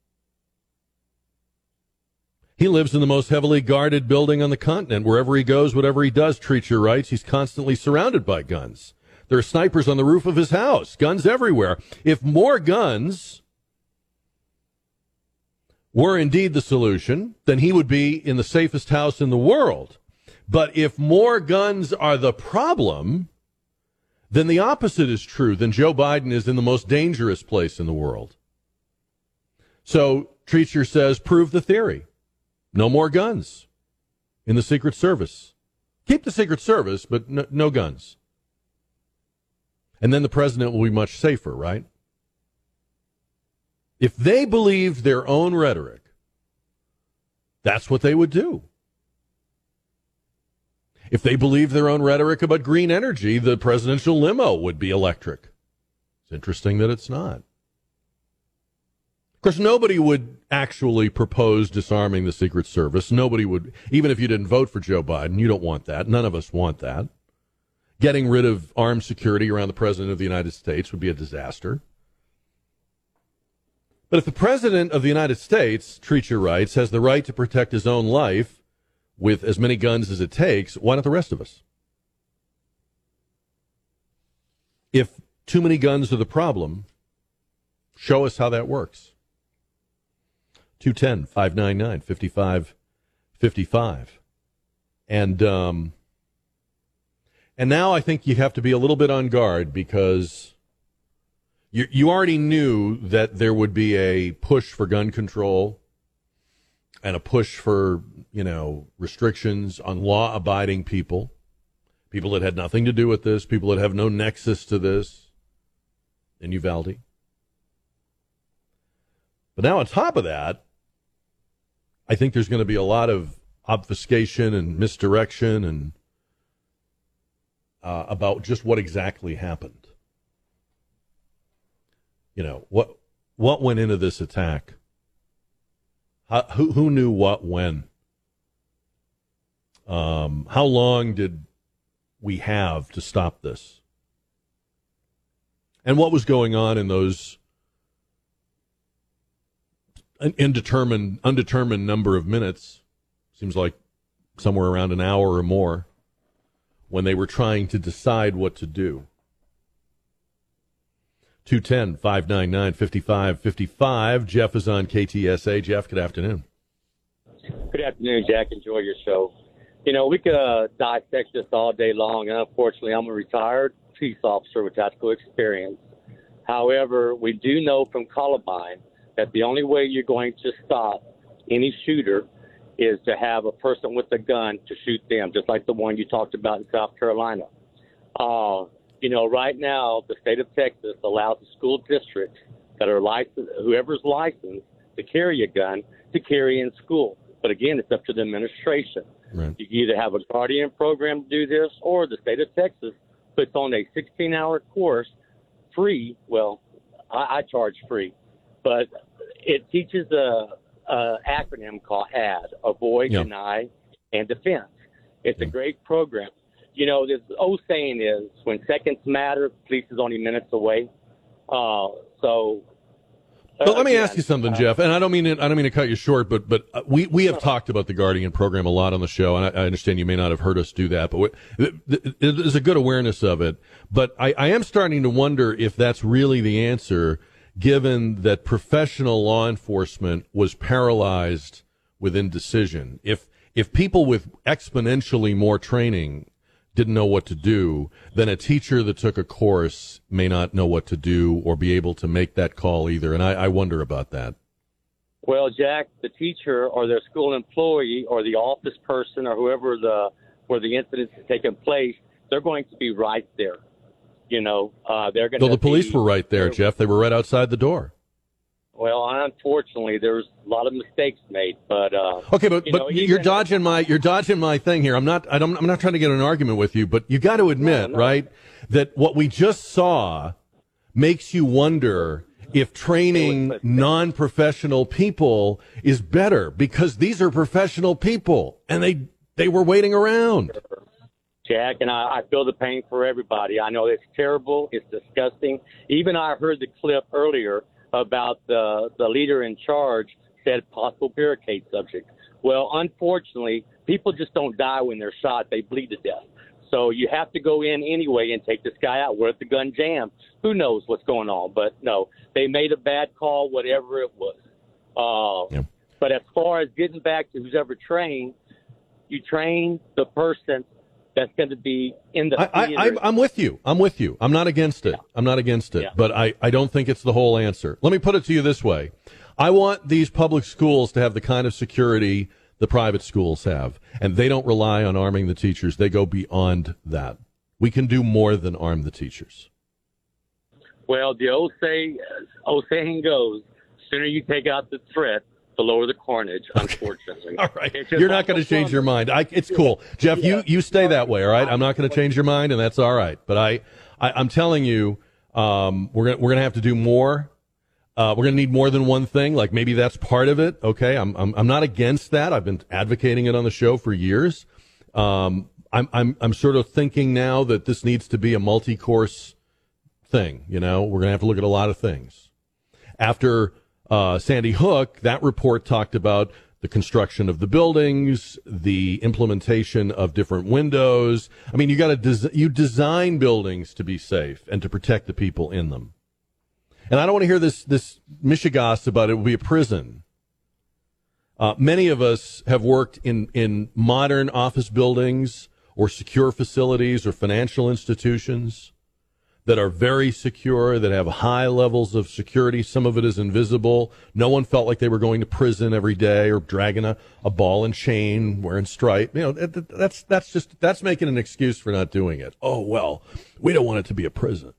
He lives in the most heavily guarded building on the continent. Wherever he goes, whatever he does, Treacher writes, he's constantly surrounded by guns. There are snipers on the roof of his house, guns everywhere. If more guns were indeed the solution, then he would be in the safest house in the world. But if more guns are the problem, then the opposite is true. Then Joe Biden is in the most dangerous place in the world. So Treacher says, prove the theory. No more guns in the Secret Service. Keep the Secret Service, but no, no guns. And then the president will be much safer, right? If they believed their own rhetoric, that's what they would do. If they believed their own rhetoric about green energy, the presidential limo would be electric. It's interesting that it's not. Of course, nobody would actually propose disarming the Secret Service. Nobody would, even if you didn't vote for Joe Biden, you don't want that. None of us want that. Getting rid of armed security around the President of the United States would be a disaster. But if the President of the United States, Treacher writes, has the right to protect his own life with as many guns as it takes, why not the rest of us? If too many guns are the problem, show us how that works. 210 599 5555. And, um, and now I think you have to be a little bit on guard because you, you already knew that there would be a push for gun control and a push for, you know, restrictions on law abiding people, people that had nothing to do with this, people that have no nexus to this in Uvalde. But now, on top of that, I think there's going to be a lot of obfuscation and misdirection and uh, about just what exactly happened. You know what what went into this attack? How, who who knew what when um, how long did we have to stop this and what was going on in those indeterminate undetermined number of minutes seems like somewhere around an hour or more when they were trying to decide what to do 210 599 5555. Jeff is on KTSA. Jeff, good afternoon. Good afternoon, Jack. Enjoy your show. You know, we could uh, dissect this all day long. And unfortunately, I'm a retired police officer with tactical experience. However, we do know from Columbine that the only way you're going to stop any shooter is to have a person with a gun to shoot them, just like the one you talked about in South Carolina. Uh, you know, right now the state of Texas allows the school districts that are licensed, whoever's licensed to carry a gun, to carry in school. But again, it's up to the administration. Right. You either have a guardian program to do this, or the state of Texas puts on a 16-hour course free. Well, I, I charge free, but it teaches a, a acronym called AD: Avoid, yep. Deny, and Defense. It's yep. a great program you know, this old saying is when seconds matter, police is only minutes away. Uh, so. But let me ask you something, uh, Jeff, and I don't mean to, I don't mean to cut you short, but but uh, we, we have talked about the Guardian program a lot on the show, and I, I understand you may not have heard us do that, but we, there's a good awareness of it. But I, I am starting to wonder if that's really the answer, given that professional law enforcement was paralyzed with indecision. If if people with exponentially more training didn't know what to do, then a teacher that took a course may not know what to do or be able to make that call either. And I, I wonder about that. Well, Jack, the teacher or their school employee or the office person or whoever the where the incident is taking place, they're going to be right there. You know, uh, they're going. So the police were right there, Jeff. They were right outside the door. Well, unfortunately, there's a lot of mistakes made, but uh, okay, but you but know, you're dodging my you're dodging my thing here. I'm not I don't, I'm not trying to get an argument with you, but you got to admit, no, no. right, that what we just saw makes you wonder if training non-professional people is better because these are professional people and they they were waiting around. Jack, and I, I feel the pain for everybody. I know it's terrible, it's disgusting. Even I heard the clip earlier about the, the leader in charge said possible barricade subject. Well, unfortunately, people just don't die when they're shot. They bleed to death. So you have to go in anyway and take this guy out. What if the gun jams? Who knows what's going on? But no, they made a bad call, whatever it was. Uh, yeah. But as far as getting back to who's ever trained, you train the person that's going to be in the. I, I, am with you. I'm with you. I'm not against it. Yeah. I'm not against it. Yeah. But I, I don't think it's the whole answer. Let me put it to you this way: I want these public schools to have the kind of security the private schools have, and they don't rely on arming the teachers. They go beyond that. We can do more than arm the teachers. Well, the old say, old saying goes: sooner you take out the threat, to lower the carnage. Unfortunately, all right, you're not going to change your mind. I, it's cool, Jeff. You you stay that way. All right, I'm not going to change your mind, and that's all right. But I, I am telling you, um, we're gonna we're gonna have to do more. Uh, we're going to need more than one thing. Like maybe that's part of it. Okay. I'm, I'm, I'm not against that. I've been advocating it on the show for years. Um, I'm, I'm, I'm sort of thinking now that this needs to be a multi-course thing. You know, we're going to have to look at a lot of things. After, uh, Sandy Hook, that report talked about the construction of the buildings, the implementation of different windows. I mean, you got to, des- you design buildings to be safe and to protect the people in them. And I don't want to hear this this mishigas about it will be a prison. Uh, many of us have worked in in modern office buildings or secure facilities or financial institutions that are very secure, that have high levels of security. Some of it is invisible. No one felt like they were going to prison every day or dragging a, a ball and chain, wearing stripe. You know, that's that's just that's making an excuse for not doing it. Oh well, we don't want it to be a prison.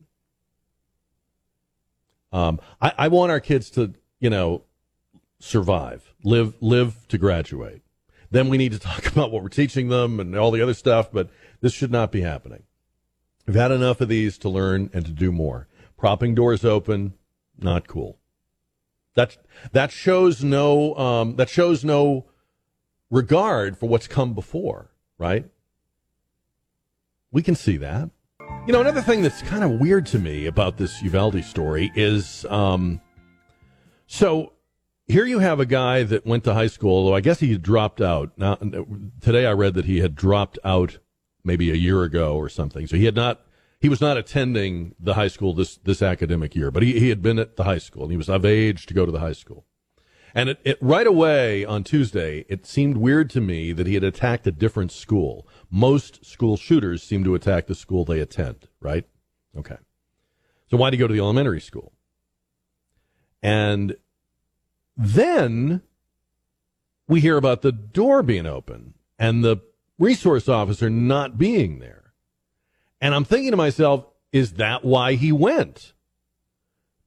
Um, I, I want our kids to, you know, survive, live, live to graduate. Then we need to talk about what we're teaching them and all the other stuff, but this should not be happening. We've had enough of these to learn and to do more. Propping doors open, not cool. That that shows no um, that shows no regard for what's come before, right? We can see that. You know, another thing that's kind of weird to me about this Uvalde story is um, so here you have a guy that went to high school, although I guess he dropped out. Now, today I read that he had dropped out maybe a year ago or something. So he had not, he was not attending the high school this, this academic year, but he, he had been at the high school and he was of age to go to the high school. And it, it, right away on Tuesday, it seemed weird to me that he had attacked a different school. Most school shooters seem to attack the school they attend, right? Okay. So why did he go to the elementary school? And then we hear about the door being open and the resource officer not being there. And I'm thinking to myself, is that why he went?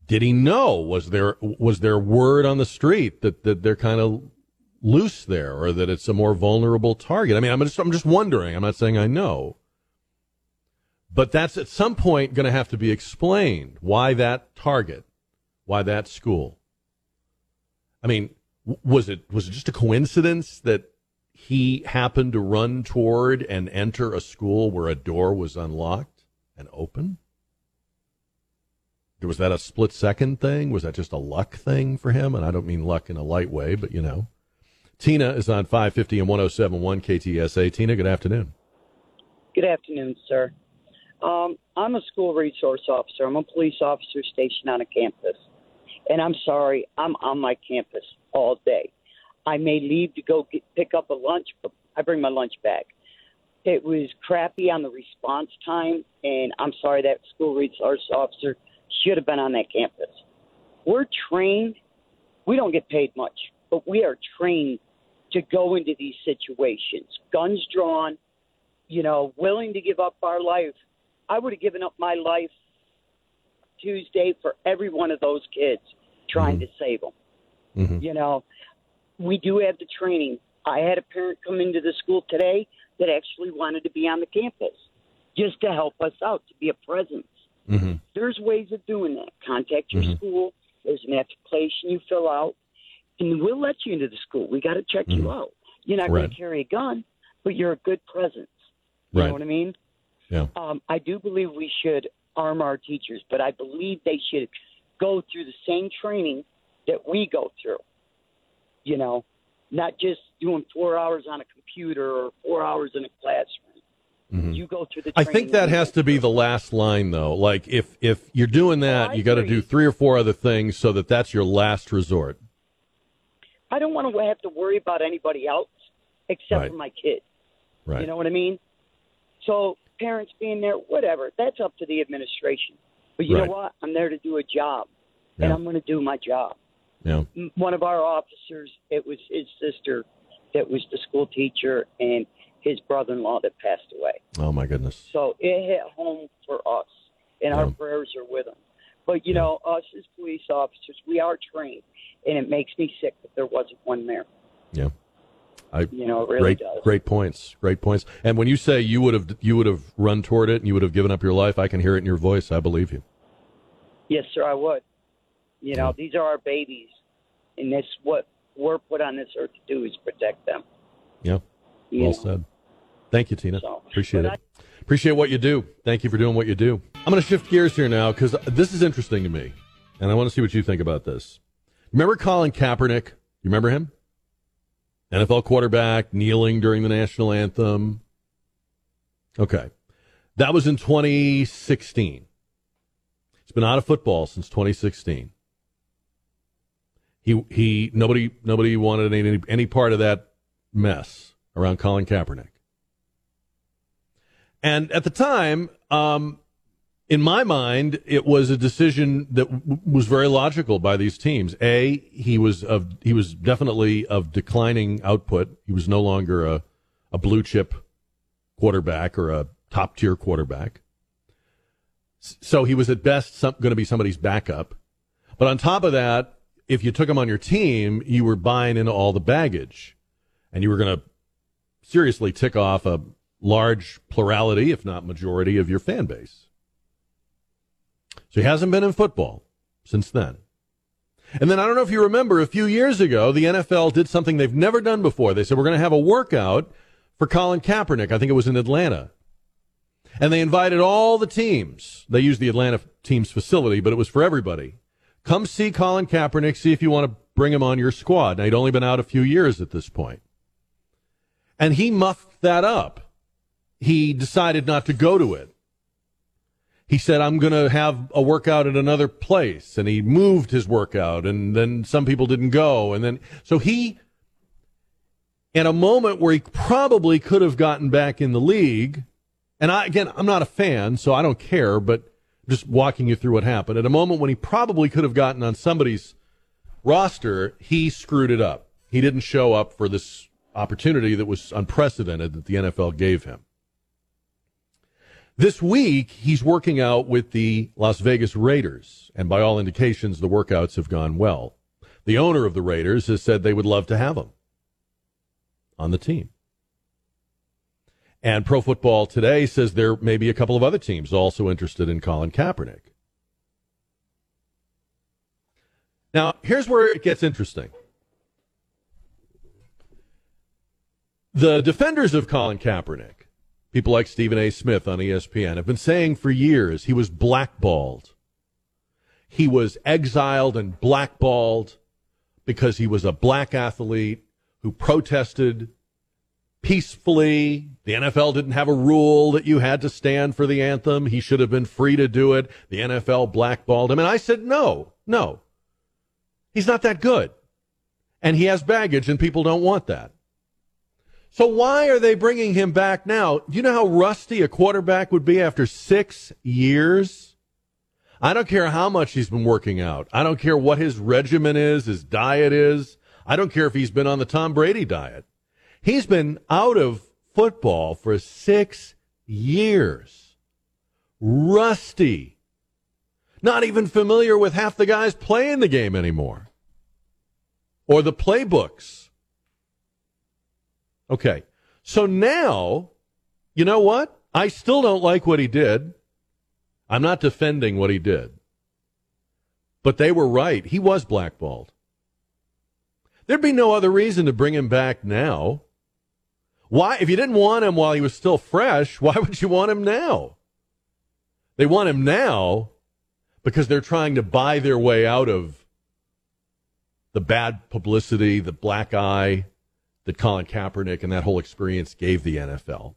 Did he know? Was there was there word on the street that, that they're kind of loose there or that it's a more vulnerable target? I mean, I'm just I'm just wondering. I'm not saying I know. But that's at some point going to have to be explained. Why that target? Why that school? I mean, was it was it just a coincidence that he happened to run toward and enter a school where a door was unlocked and open? Was that a split second thing? Was that just a luck thing for him? And I don't mean luck in a light way, but you know. Tina is on 550 and 1071 KTSA. Tina, good afternoon. Good afternoon, sir. Um, I'm a school resource officer. I'm a police officer stationed on a campus. And I'm sorry, I'm on my campus all day. I may leave to go get, pick up a lunch, but I bring my lunch back. It was crappy on the response time, and I'm sorry that school resource officer should have been on that campus. We're trained, we don't get paid much, but we are trained to go into these situations, guns drawn, you know, willing to give up our life. I would have given up my life Tuesday for every one of those kids trying mm-hmm. to save them. Mm-hmm. You know, we do have the training. I had a parent come into the school today that actually wanted to be on the campus just to help us out, to be a presence. Mm-hmm. There's ways of doing that. Contact your mm-hmm. school. There's an application you fill out, and we'll let you into the school. We got to check mm-hmm. you out. You're not right. going to carry a gun, but you're a good presence. You right. know what I mean? Yeah. Um, I do believe we should arm our teachers, but I believe they should go through the same training that we go through. You know, not just doing four hours on a computer or four hours in a classroom. Mm-hmm. You go through the. I think that has to be the last line, though. Like if if you're doing that, oh, you got to do three or four other things so that that's your last resort. I don't want to have to worry about anybody else except right. for my kid. Right. You know what I mean? So parents being there, whatever, that's up to the administration. But you right. know what? I'm there to do a job, yeah. and I'm going to do my job. Yeah. One of our officers, it was his sister that was the school teacher, and his brother-in-law that passed away. Oh my goodness! So it hit home for us, and yeah. our prayers are with them. But you know, us as police officers, we are trained, and it makes me sick that there wasn't one there. Yeah. I, You know, it really great, does. great points. Great points. And when you say you would have you would have run toward it and you would have given up your life, I can hear it in your voice. I believe you. Yes, sir, I would. You know, these are our babies, and this what we're put on this earth to do is protect them. Yeah. You Well know. said. Thank you, Tina. So, Appreciate it. Appreciate what you do. Thank you for doing what you do. I'm going to shift gears here now because this is interesting to me, and I want to see what you think about this. Remember Colin Kaepernick? You remember him? NFL quarterback kneeling during the national anthem. Okay. That was in 2016. He's been out of football since 2016. He he nobody nobody wanted any any part of that mess around Colin Kaepernick. And at the time, um, in my mind, it was a decision that w- was very logical by these teams. A, he was of he was definitely of declining output. He was no longer a a blue chip quarterback or a top tier quarterback. So he was at best going to be somebody's backup. But on top of that, if you took him on your team, you were buying into all the baggage, and you were going to seriously tick off a large plurality, if not majority, of your fan base. So he hasn't been in football since then. And then I don't know if you remember, a few years ago, the NFL did something they've never done before. They said, we're going to have a workout for Colin Kaepernick. I think it was in Atlanta. And they invited all the teams. They used the Atlanta team's facility, but it was for everybody. Come see Colin Kaepernick, see if you want to bring him on your squad. Now, he'd only been out a few years at this point. And he muffed that up. He decided not to go to it. He said, I'm going to have a workout at another place. And he moved his workout, and then some people didn't go. And then, so he, in a moment where he probably could have gotten back in the league, and I, again, I'm not a fan, so I don't care, but just walking you through what happened. At a moment when he probably could have gotten on somebody's roster, he screwed it up. He didn't show up for this opportunity that was unprecedented that the NFL gave him. This week, he's working out with the Las Vegas Raiders, and by all indications, the workouts have gone well. The owner of the Raiders has said they would love to have him on the team. And Pro Football Today says there may be a couple of other teams also interested in Colin Kaepernick. Now, here's where it gets interesting. The defenders of Colin Kaepernick, people like Stephen A. Smith on ESPN, have been saying for years he was blackballed. He was exiled and blackballed because he was a black athlete who protested peacefully. The NFL didn't have a rule that you had to stand for the anthem. He should have been free to do it. The NFL blackballed him. And I said, no, no. He's not that good. And he has baggage, and people don't want that. So why are they bringing him back now? Do you know how rusty a quarterback would be after six years? I don't care how much he's been working out. I don't care what his regimen is, his diet is. I don't care if he's been on the Tom Brady diet. He's been out of football for six years. Rusty. Not even familiar with half the guys playing the game anymore. Or the playbooks. Okay. So now, you know what? I still don't like what he did. I'm not defending what he did. But they were right. He was blackballed. There'd be no other reason to bring him back now. Why, if you didn't want him while he was still fresh, why would you want him now? They want him now because they're trying to buy their way out of the bad publicity, the black eye that Colin Kaepernick and that whole experience gave the NFL.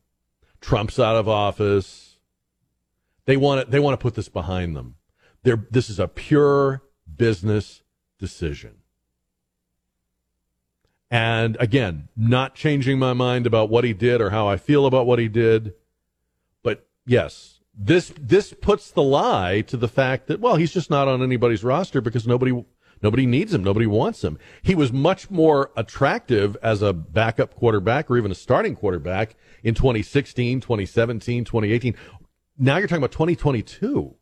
Trump's out of office. They want to, they want to put this behind them. They're, this is a pure business decision. And again, not changing my mind about what he did or how I feel about what he did. But yes, this this puts the lie to the fact that well, he's just not on anybody's roster because nobody nobody needs him, nobody wants him. He was much more attractive as a backup quarterback or even a starting quarterback in 2016, 2017, 2018. Now you're talking about 2022.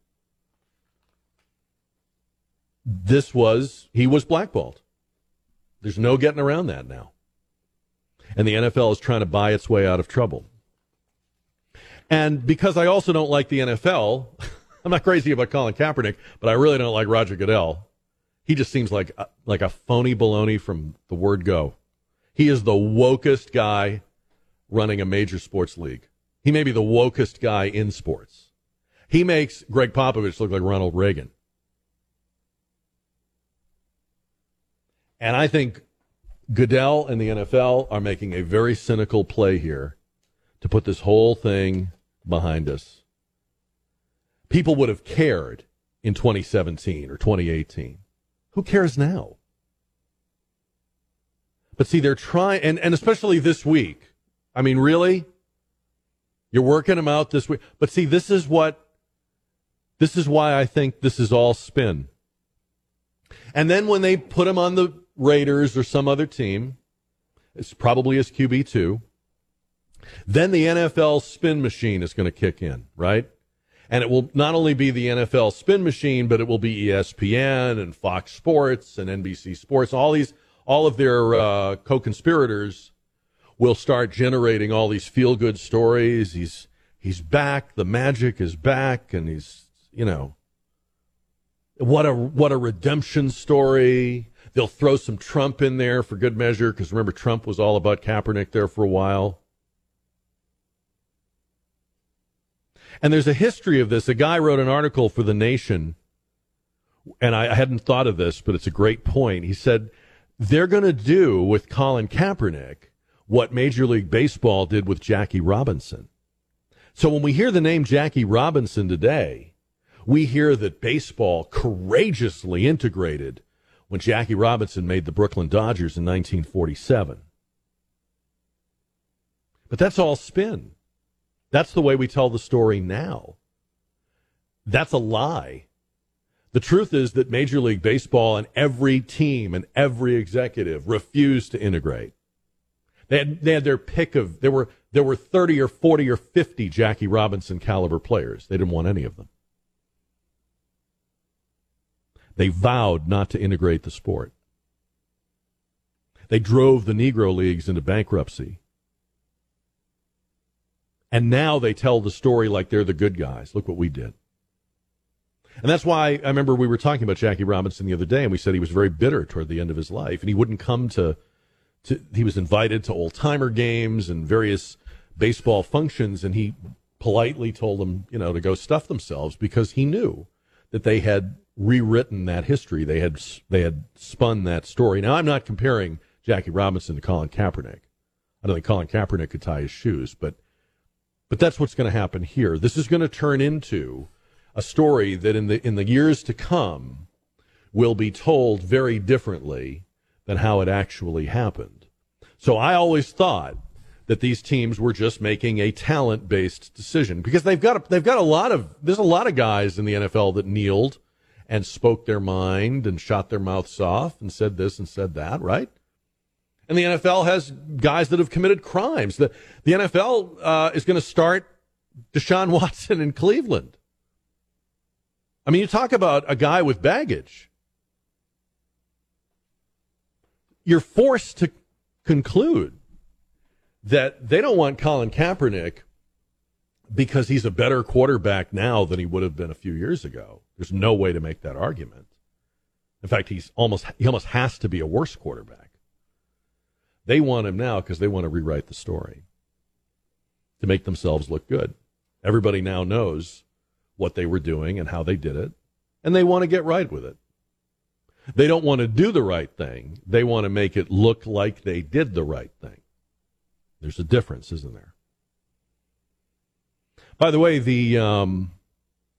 this was, he was blackballed. There's no getting around that now. And the NFL is trying to buy its way out of trouble. And because I also don't like the NFL, I'm not crazy about Colin Kaepernick, but I really don't like Roger Goodell. He just seems like a, like a phony baloney from the word go. He is the wokest guy running a major sports league. He may be the wokest guy in sports. He makes Gregg Popovich look like Ronald Reagan. And I think Goodell and the NFL are making a very cynical play here to put this whole thing behind us. People would have cared in 2017 or 2018. Who cares now? But see, they're trying, and, and especially this week. I mean, really? You're working them out this week. But see, this is what, this is why I think this is all spin. And then when they put him on the Raiders or some other team, it's probably as QB2, then the NFL spin machine is going to kick in, right? And it will not only be the NFL spin machine, but it will be ESPN and Fox Sports and NBC Sports. All these, all of their uh, co-conspirators will start generating all these feel-good stories. He's he's back. The magic is back, and he's you know what a what a redemption story. They'll throw some Trump in there for good measure because remember Trump was all about Kaepernick there for a while. And there's a history of this. A guy wrote an article for The Nation, and I, I hadn't thought of this, but it's a great point. He said they're going to do with Colin Kaepernick what Major League Baseball did with Jackie Robinson. So when we hear the name Jackie Robinson today, we hear that baseball courageously integrated when Jackie Robinson made the Brooklyn Dodgers in 1947. But that's all spin. That's the way we tell the story now. That's a lie. The truth is that Major League Baseball and every team and every executive refused to integrate. They had, they had their pick of there were there were 30 or 40 or 50 Jackie Robinson caliber players. They didn't want any of them. They vowed not to integrate the sport. They drove the Negro Leagues into bankruptcy. And now they tell the story like they're the good guys. Look what we did. And that's why I remember we were talking about Jackie Robinson the other day, and we said he was very bitter toward the end of his life, and he wouldn't come to. to he was invited to old timer games and various baseball functions, and he politely told them, you know, to go stuff themselves because he knew that they had rewritten that history. They had they had spun that story. Now I'm not comparing Jackie Robinson to Colin Kaepernick. I don't think Colin Kaepernick could tie his shoes, but but that's what's going to happen here. This is going to turn into a story that in the in the years to come will be told very differently than how it actually happened. So I always thought that these teams were just making a talent based decision because they've got a, they've got a lot of there's a lot of guys in the NFL that kneeled and spoke their mind and shot their mouths off and said this and said that, right? And the NFL has guys that have committed crimes. The, the NFL uh, is going to start Deshaun Watson in Cleveland. I mean, you talk about a guy with baggage. You're forced to conclude that they don't want Colin Kaepernick because he's a better quarterback now than he would have been a few years ago. There's no way to make that argument. In fact, he's almost he almost has to be a worse quarterback. They want him now because they want to rewrite the story to make themselves look good. Everybody now knows what they were doing and how they did it, and they want to get right with it. They don't want to do the right thing. They want to make it look like they did the right thing. There's a difference, isn't there? By the way, the um,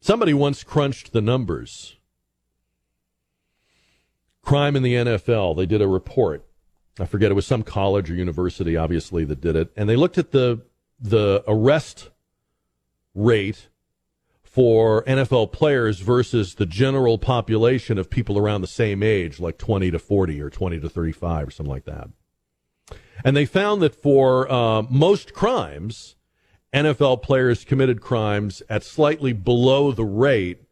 somebody once crunched the numbers. Crime in the NFL. They did a report. I forget it was some college or university, obviously, that did it, and they looked at the the arrest rate for NFL players versus the general population of people around the same age, like 20 to 40 or 20 to 35 or something like that. And they found that for uh, most crimes, NFL players committed crimes at slightly below the rate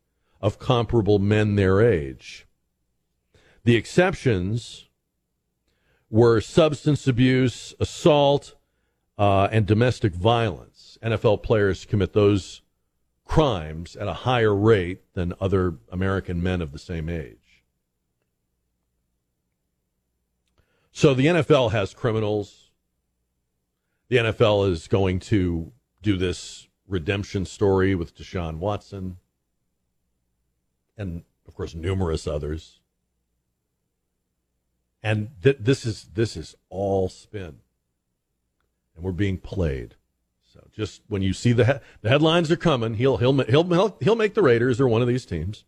of comparable men their age. The exceptions were substance abuse, assault, uh, and domestic violence. NFL players commit those crimes at a higher rate than other American men of the same age. So the NFL has criminals. The NFL is going to do this redemption story with Deshaun Watson and, of course, numerous others. And th- this is this is all spin, and we're being played. So just when you see the he- the headlines are coming, he'll he'll he'll he'll he'll make the Raiders or one of these teams,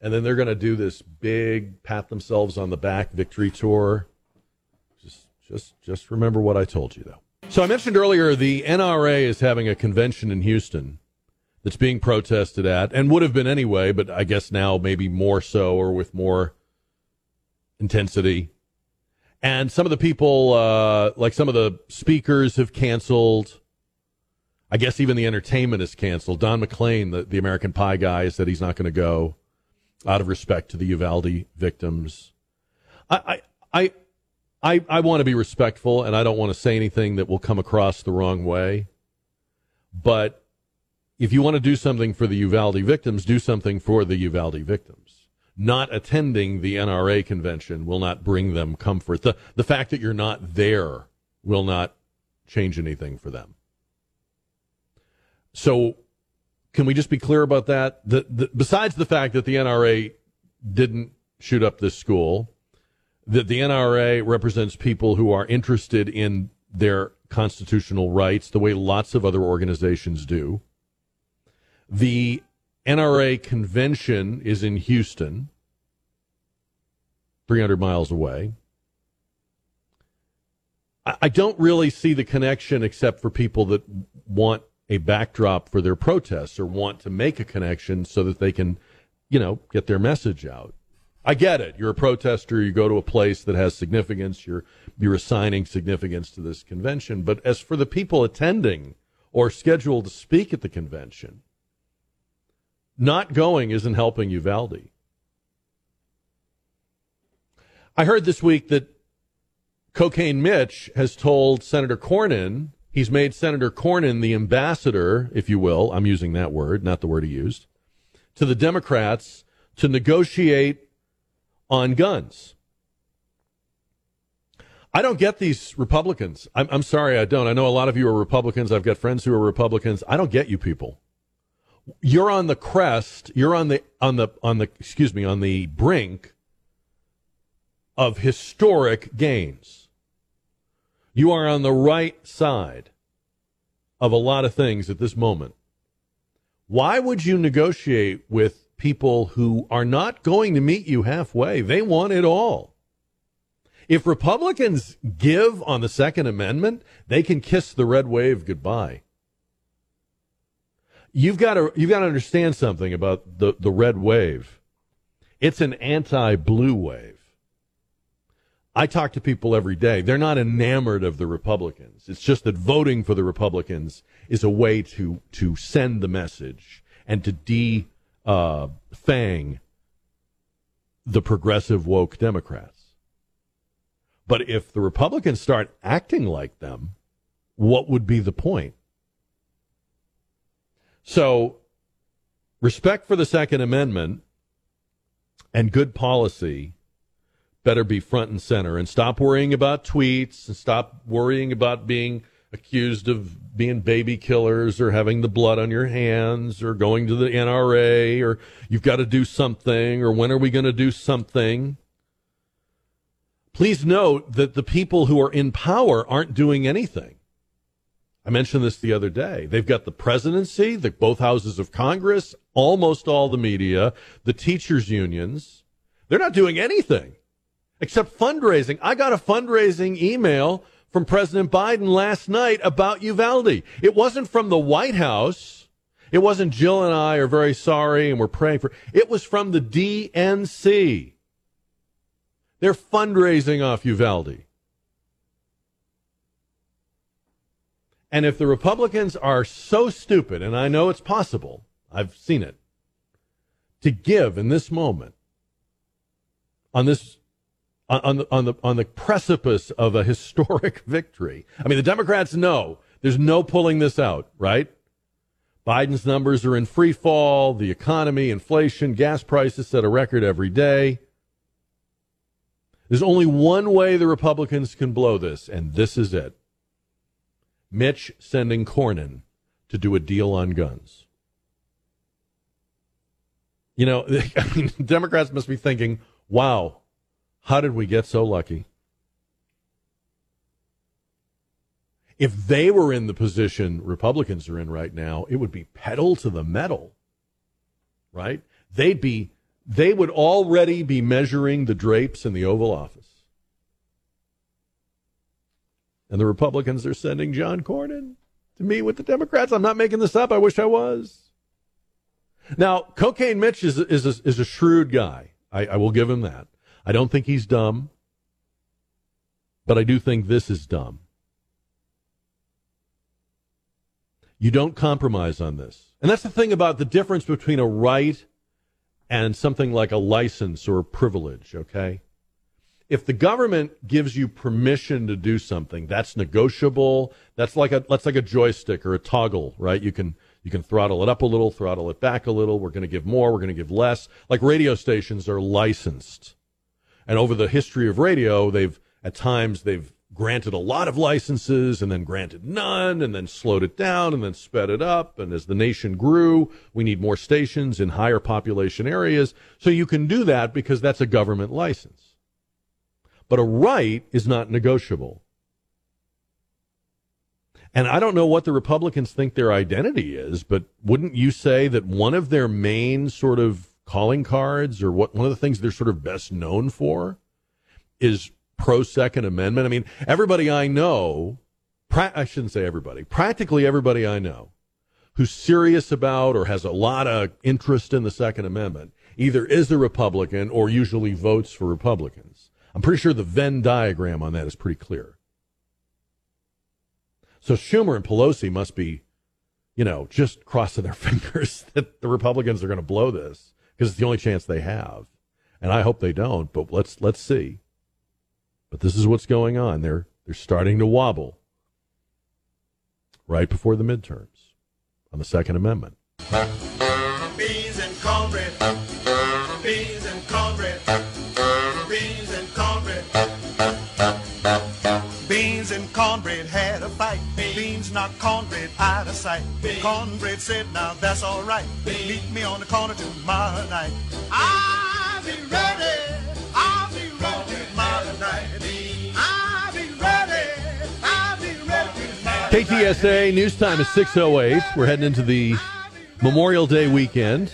and then they're going to do this big pat themselves on the back victory tour. Just just just remember what I told you though. So I mentioned earlier the NRA is having a convention in Houston that's being protested at, and would have been anyway, but I guess now maybe more so or with more intensity. And some of the people, uh, like some of the speakers, have canceled. I guess even the entertainment is canceled. Don McLean, the, the American Pie guy, said he's not going to go out of respect to the Uvalde victims. I, I, I, I I want to be respectful, and I don't want to say anything that will come across the wrong way. But if you want to do something for the Uvalde victims, do something for the Uvalde victims. Not attending the NRA convention will not bring them comfort. The, the fact that you're not there will not change anything for them. So, can we just be clear about that? The, the, besides the fact that the NRA didn't shoot up this school, that the NRA represents people who are interested in their constitutional rights the way lots of other organizations do. The NRA convention is in Houston, 300 miles away. I don't really see the connection except for people that want a backdrop for their protests or want to make a connection so that they can, you know, get their message out. I get it. You're a protester. You go to a place that has significance. You're you're assigning significance to this convention. But as for the people attending or scheduled to speak at the convention, not going isn't helping Uvalde. I heard this week that Cocaine Mitch has told Senator Cornyn, he's made Senator Cornyn the ambassador, if you will, I'm using that word, not the word he used, to the Democrats to negotiate on guns. I don't get these Republicans. I'm, I'm sorry, I don't. I know a lot of you are Republicans. I've got friends who are Republicans. I don't get you people. You're on the crest. You're on the on the on the excuse me on the brink of historic gains. You are on the right side of a lot of things at this moment. Why would you negotiate with people who are not going to meet you halfway? They want it all. If Republicans give on the Second Amendment, they can kiss the red wave goodbye. You've got to you've got to understand something about the, the red wave. It's an anti-blue wave. I talk to people every day. They're not enamored of the Republicans. It's just that voting for the Republicans is a way to to send the message and to de uh, fang the progressive woke Democrats. But if the Republicans start acting like them, what would be the point? So, respect for the Second Amendment and good policy better be front and center and stop worrying about tweets and stop worrying about being accused of being baby killers or having the blood on your hands or going to the NRA or you've got to do something or when are we going to do something. Please note that the people who are in power aren't doing anything. I mentioned this the other day. They've got the presidency, the both houses of Congress, almost all the media, the teachers unions. They're not doing anything except fundraising. I got a fundraising email from President Biden last night about Uvalde. It wasn't from the White House. It wasn't Jill and I are very sorry and we're praying for. It was from the DNC. They're fundraising off Uvalde. And if the Republicans are so stupid, and I know it's possible, I've seen it, to give in this moment on this on the on the on the precipice of a historic victory. I mean, the Democrats know there's no pulling this out, right? Biden's numbers are in free fall. The economy, inflation, gas prices set a record every day. There's only one way the Republicans can blow this, and this is it. Mitch sending Cornyn to do a deal on guns. You know, I mean, Democrats must be thinking, wow, how did we get so lucky? If they were in the position Republicans are in right now, it would be pedal to the metal, right? They'd be, they would already be measuring the drapes in the Oval Office. And the Republicans are sending John Cornyn to meet with the Democrats. I'm not making this up. I wish I was. Now, Cocaine Mitch is, is, a, is a shrewd guy. I, I will give him that. I don't think he's dumb, but I do think this is dumb. You don't compromise on this. And that's the thing about the difference between a right and something like a license or a privilege, okay? If the government gives you permission to do something, that's negotiable. That's like a that's like a joystick or a toggle, right? You can you can throttle it up a little, throttle it back a little. We're going to give more, we're going to give less. Like radio stations are licensed. And over the history of radio, they've at times they've granted a lot of licenses and then granted none and then slowed it down and then sped it up. And as the nation grew, we need more stations in higher population areas. So you can do that because that's a government license. But a right is not negotiable. And I don't know what the Republicans think their identity is, but wouldn't you say that one of their main sort of calling cards or what one of the things they're sort of best known for is pro Second Amendment? I mean, everybody I know, pra- I shouldn't say everybody, practically everybody I know who's serious about or has a lot of interest in the Second Amendment either is a Republican or usually votes for Republicans. I'm pretty sure the Venn diagram on that is pretty clear. So Schumer and Pelosi must be, you know, just crossing their fingers that the Republicans are going to blow this because it's the only chance they have. And I hope they don't, but let's let's see. But this is what's going on. They're they're starting to wobble right before the midterms on the Second Amendment. Beans and cornbread. Knocked cornbread out of sight. Cornbread said, now that's all right. Meet me on the corner tomorrow night. I'll be ready. I'll be ready tomorrow night. I'll be ready. I'll be ready tomorrow KTSA news time is 6:08. We're heading into the Memorial Day weekend.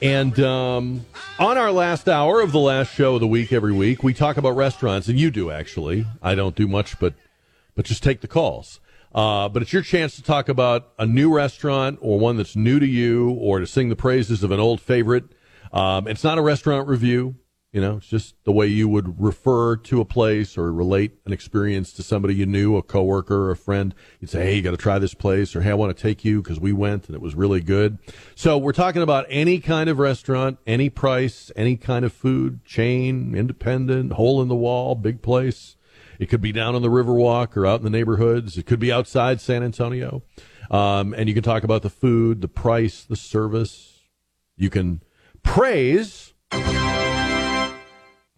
And um, on our last hour of the last show of the week every week, we talk about restaurants, and you do actually. I don't do much, but but just take the calls. Uh, but it's your chance to talk about a new restaurant or one that's new to you, or to sing the praises of an old favorite. Um, it's not a restaurant review. You know, it's just the way you would refer to a place or relate an experience to somebody you knew, a coworker or a friend. You'd say, "Hey, you got to try this place," or "Hey, I want to take you because we went and it was really good." So we're talking about any kind of restaurant, any price, any kind of food, chain, independent, hole in the wall, big place. It could be down on the Riverwalk or out in the neighborhoods. It could be outside San Antonio, um, and you can talk about the food, the price, the service. You can praise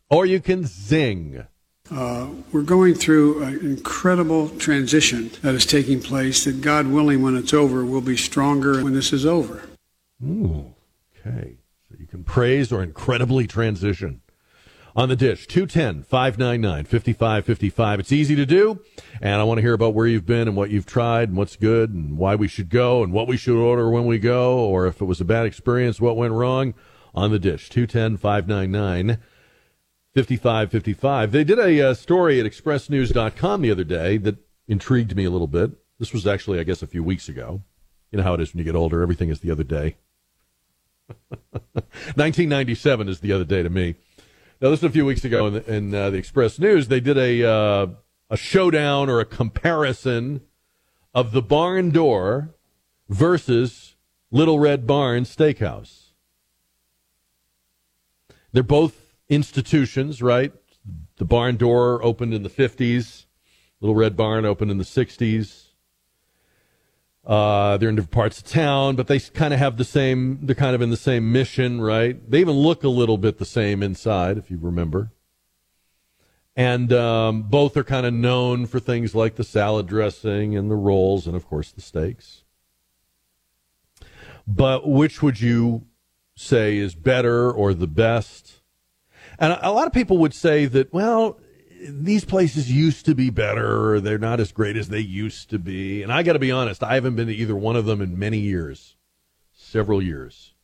or you can zing. Uh, we're going through an incredible transition that is taking place that, God willing, when it's over, we'll be stronger when this is over. Ooh, okay. So you can praise or incredibly transition. On the dish, 210 599 5555. It's easy to do, and I want to hear about where you've been and what you've tried and what's good and why we should go and what we should order when we go, or if it was a bad experience, what went wrong. On the dish, 210 599 5555. They did a uh, story at expressnews.com the other day that intrigued me a little bit. This was actually, I guess, a few weeks ago. You know how it is when you get older, everything is the other day. 1997 is the other day to me. Now, this was a few weeks ago in the, in, uh, the Express News. They did a uh, a showdown or a comparison of the barn door versus Little Red Barn Steakhouse. They're both institutions, right? The barn door opened in the 50s, Little Red Barn opened in the 60s. Uh, they're in different parts of town, but they kind of have the same, they're kind of in the same mission, right? They even look a little bit the same inside, if you remember. And um, both are kind of known for things like the salad dressing and the rolls, and of course the steaks. But which would you say is better or the best? And a lot of people would say that, well, these places used to be better or they're not as great as they used to be. And I got to be honest, I haven't been to either one of them in many years, several years.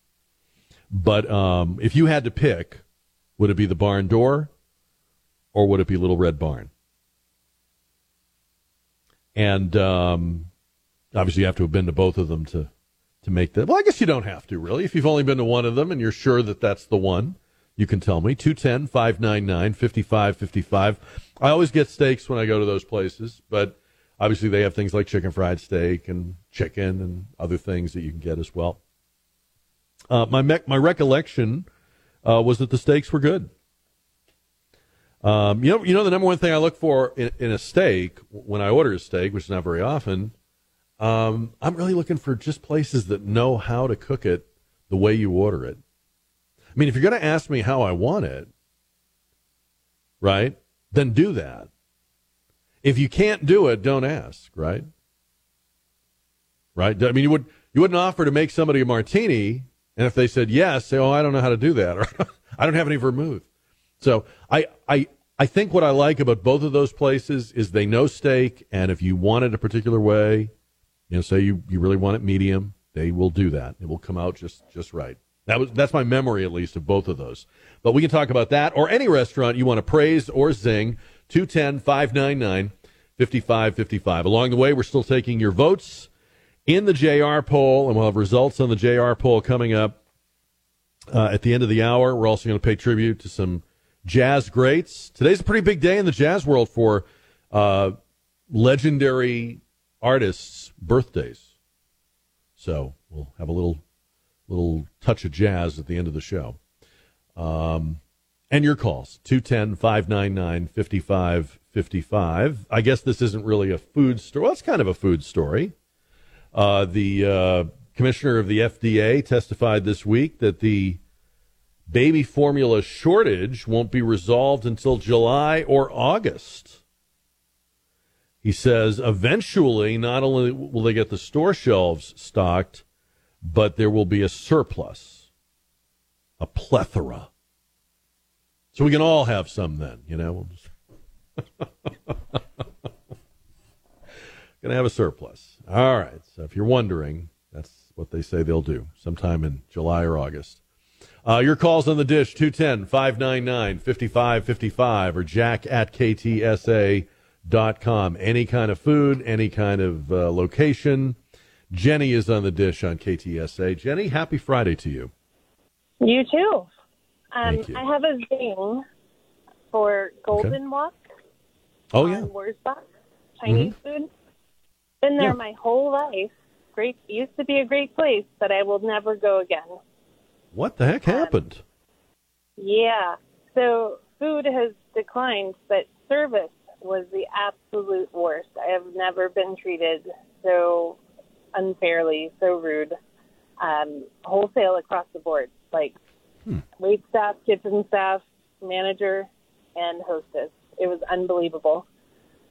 But um, if you had to pick, would it be the barn door or would it be Little Red Barn? And um, obviously, you have to have been to both of them to to make that. Well, I guess you don't have to really. If you've only been to one of them and you're sure that that's the one, you can tell me. 210 599 5555. I always get steaks when I go to those places, but obviously they have things like chicken fried steak and chicken and other things that you can get as well. Uh, my me- my recollection uh, was that the steaks were good. Um, you know, you know the number one thing I look for in, in, a steak when I order a steak, which is not very often. Um, I'm really looking for just places that know how to cook it the way you order it. I mean, if you're going to ask me how I want it, right, then do that. If you can't do it, don't ask, right? Right? I mean, you would you wouldn't offer to make somebody a martini, and if they said yes, say, "Oh, I don't know how to do that," or "I don't have any vermouth." So I, I, I think what I like about both of those places is they know steak, and if you want it a particular way, you know, say you, you really want it medium, they will do that. It will come out just just right. That was that's my memory at least of both of those. But we can talk about that or any restaurant you want to praise or zing. 210 599 5555. Along the way, we're still taking your votes in the JR poll, and we'll have results on the JR poll coming up uh, at the end of the hour. We're also going to pay tribute to some jazz greats. Today's a pretty big day in the jazz world for uh, legendary artists' birthdays. So we'll have a little little touch of jazz at the end of the show. Um, and your calls 210 599 5555. I guess this isn't really a food story. Well, it's kind of a food story. Uh, the uh, commissioner of the FDA testified this week that the baby formula shortage won't be resolved until July or August. He says eventually, not only will they get the store shelves stocked, but there will be a surplus, a plethora. So we can all have some then, you know. Gonna have a surplus. All right. So if you're wondering, that's what they say they'll do sometime in July or August. Uh, your calls on the dish 210 599 5555 or jack at ktsa.com. Any kind of food, any kind of uh, location. Jenny is on the dish on KTSA. Jenny, happy Friday to you. You too. Um, Thank you. I have a zing for Golden Wok. Oh, yeah. Wurzbach, Chinese food. Been there Yeah. my whole life. Great, used to be a great place, but I will never go again. What the heck happened? Yeah. So food has declined, but service was the absolute worst. I have never been treated so unfairly, so rude. Um, wholesale across the board, like wait staff, kitchen staff, manager, and hostess. It was unbelievable.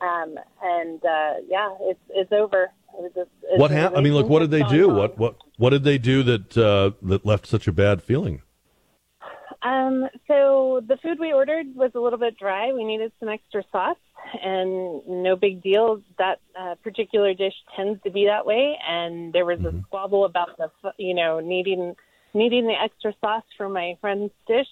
Um, and uh, yeah, it's it's over. It was just, it's What happened? I mean, look, what did they do? What what what did they do that uh, that left such a bad feeling? Um, so the food we ordered was a little bit dry. We needed some extra sauce, and no big deal. That uh, particular dish tends to be that way, and there was a squabble about the, f- you know, needing needing the extra sauce for my friend's dish,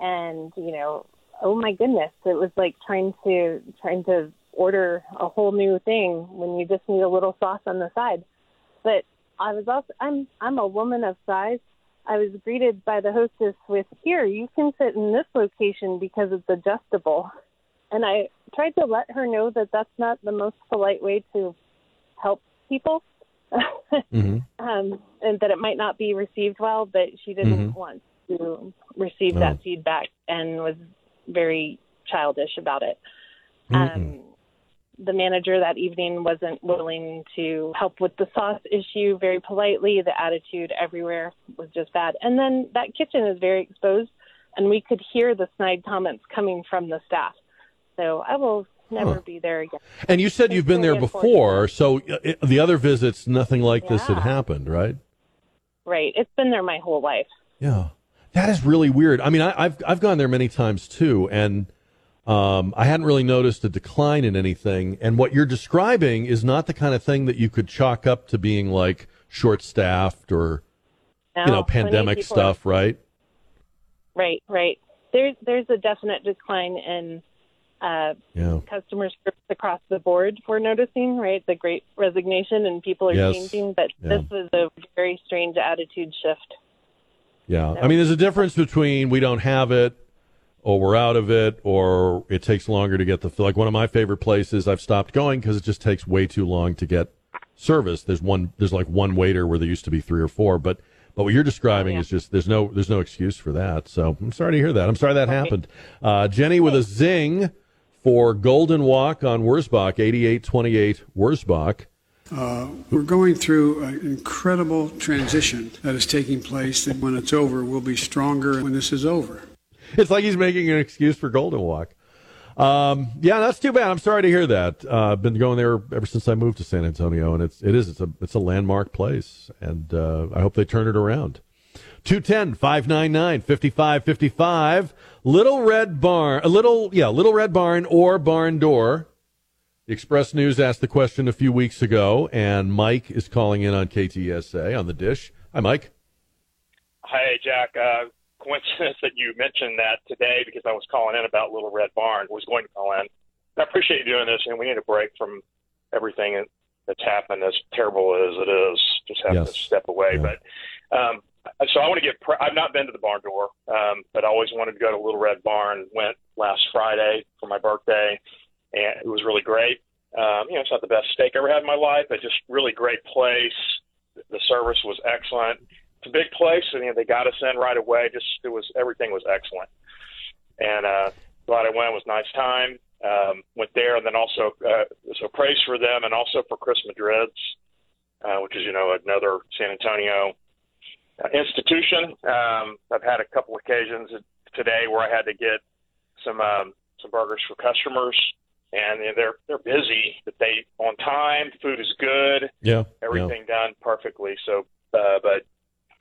and you know, oh my goodness, it was like trying to trying to order a whole new thing when you just need a little sauce on the side. But I was also I'm I'm a woman of size. I was greeted by the hostess with, "Here, you can sit in this location because it's adjustable." And I tried to let her know that that's not the most polite way to help people, Mm-hmm. um, and that it might not be received well. But she didn't Mhm. want to receive Oh. that feedback, and was very childish about it. Um, the manager that evening wasn't willing to help with the sauce issue very politely. The attitude everywhere was just bad. And then that kitchen is very exposed, and we could hear the snide comments coming from the staff. So I will never Huh. be there again. And you said It's you've been there before, so uh, the other visits, nothing like this had happened, right? Right. It's been there my whole life. Yeah, that is really weird. I mean, I, I've I've gone there many times too, and um, I hadn't really noticed a decline in anything. And what you're describing is not the kind of thing that you could chalk up to being like short-staffed or you know pandemic stuff, right? Right, right. There's there's a definite decline in uh, Yeah. customer service across the board. We're noticing, right, the Great Resignation, and people are Yes. changing. But Yeah. this was a very strange attitude shift. Yeah. I mean, there's a difference between we don't have it or we're out of it or it takes longer to get the like one of my favorite places I've stopped going because it just takes way too long to get service. There's one there's like one waiter where there used to be three or four, but but what you're describing is just there's no there's no excuse for that. So I'm sorry to hear that. I'm sorry that happened. Uh, Jenny with a zing for Golden Wok on Wurzbach, 8828 Wurzbach. Uh, we're going through an incredible transition that is taking place. and when it's over, we'll be stronger when this is over. It's like he's making an excuse for Golden Wok. Um, yeah, that's too bad. I'm sorry to hear that. Uh, I've been going there ever since I moved to San Antonio, and it's it is it's a it's a landmark place, and uh, I hope they turn it around. 210 599 5555. Little Red Barn, a little, yeah, Little Red Barn or Barn Door. The Express News asked the question a few weeks ago, and Mike is calling in on KTSA on the dish. Hi, Mike. Hi, Jack. Uh, coincidence that you mentioned that today because I was calling in about Little Red Barn. Was going to call in. I appreciate you doing this, and we need a break from everything that's happened, as terrible as it is. Just have Yes. to step away. But um, so I want to get. I've not been to the barn door, um, but I always wanted to go to Little Red Barn. Went last Friday for my birthday, and it was really great. Um, you know, it's not the best steak I ever had in my life, but just really great place. The service was excellent it's a big place, and you know, they got us in right away. Just it was everything was excellent, and uh, glad I went. It was nice time. Um, went there, and then also uh, so praise for them, and also for Chris Madrid's, uh, which is you know another San Antonio institution. Um, I've had a couple occasions today where I had to get some um, some burgers for customers, and they're they're busy, but they on time. Food is good Yeah. everything done perfectly. So, uh, but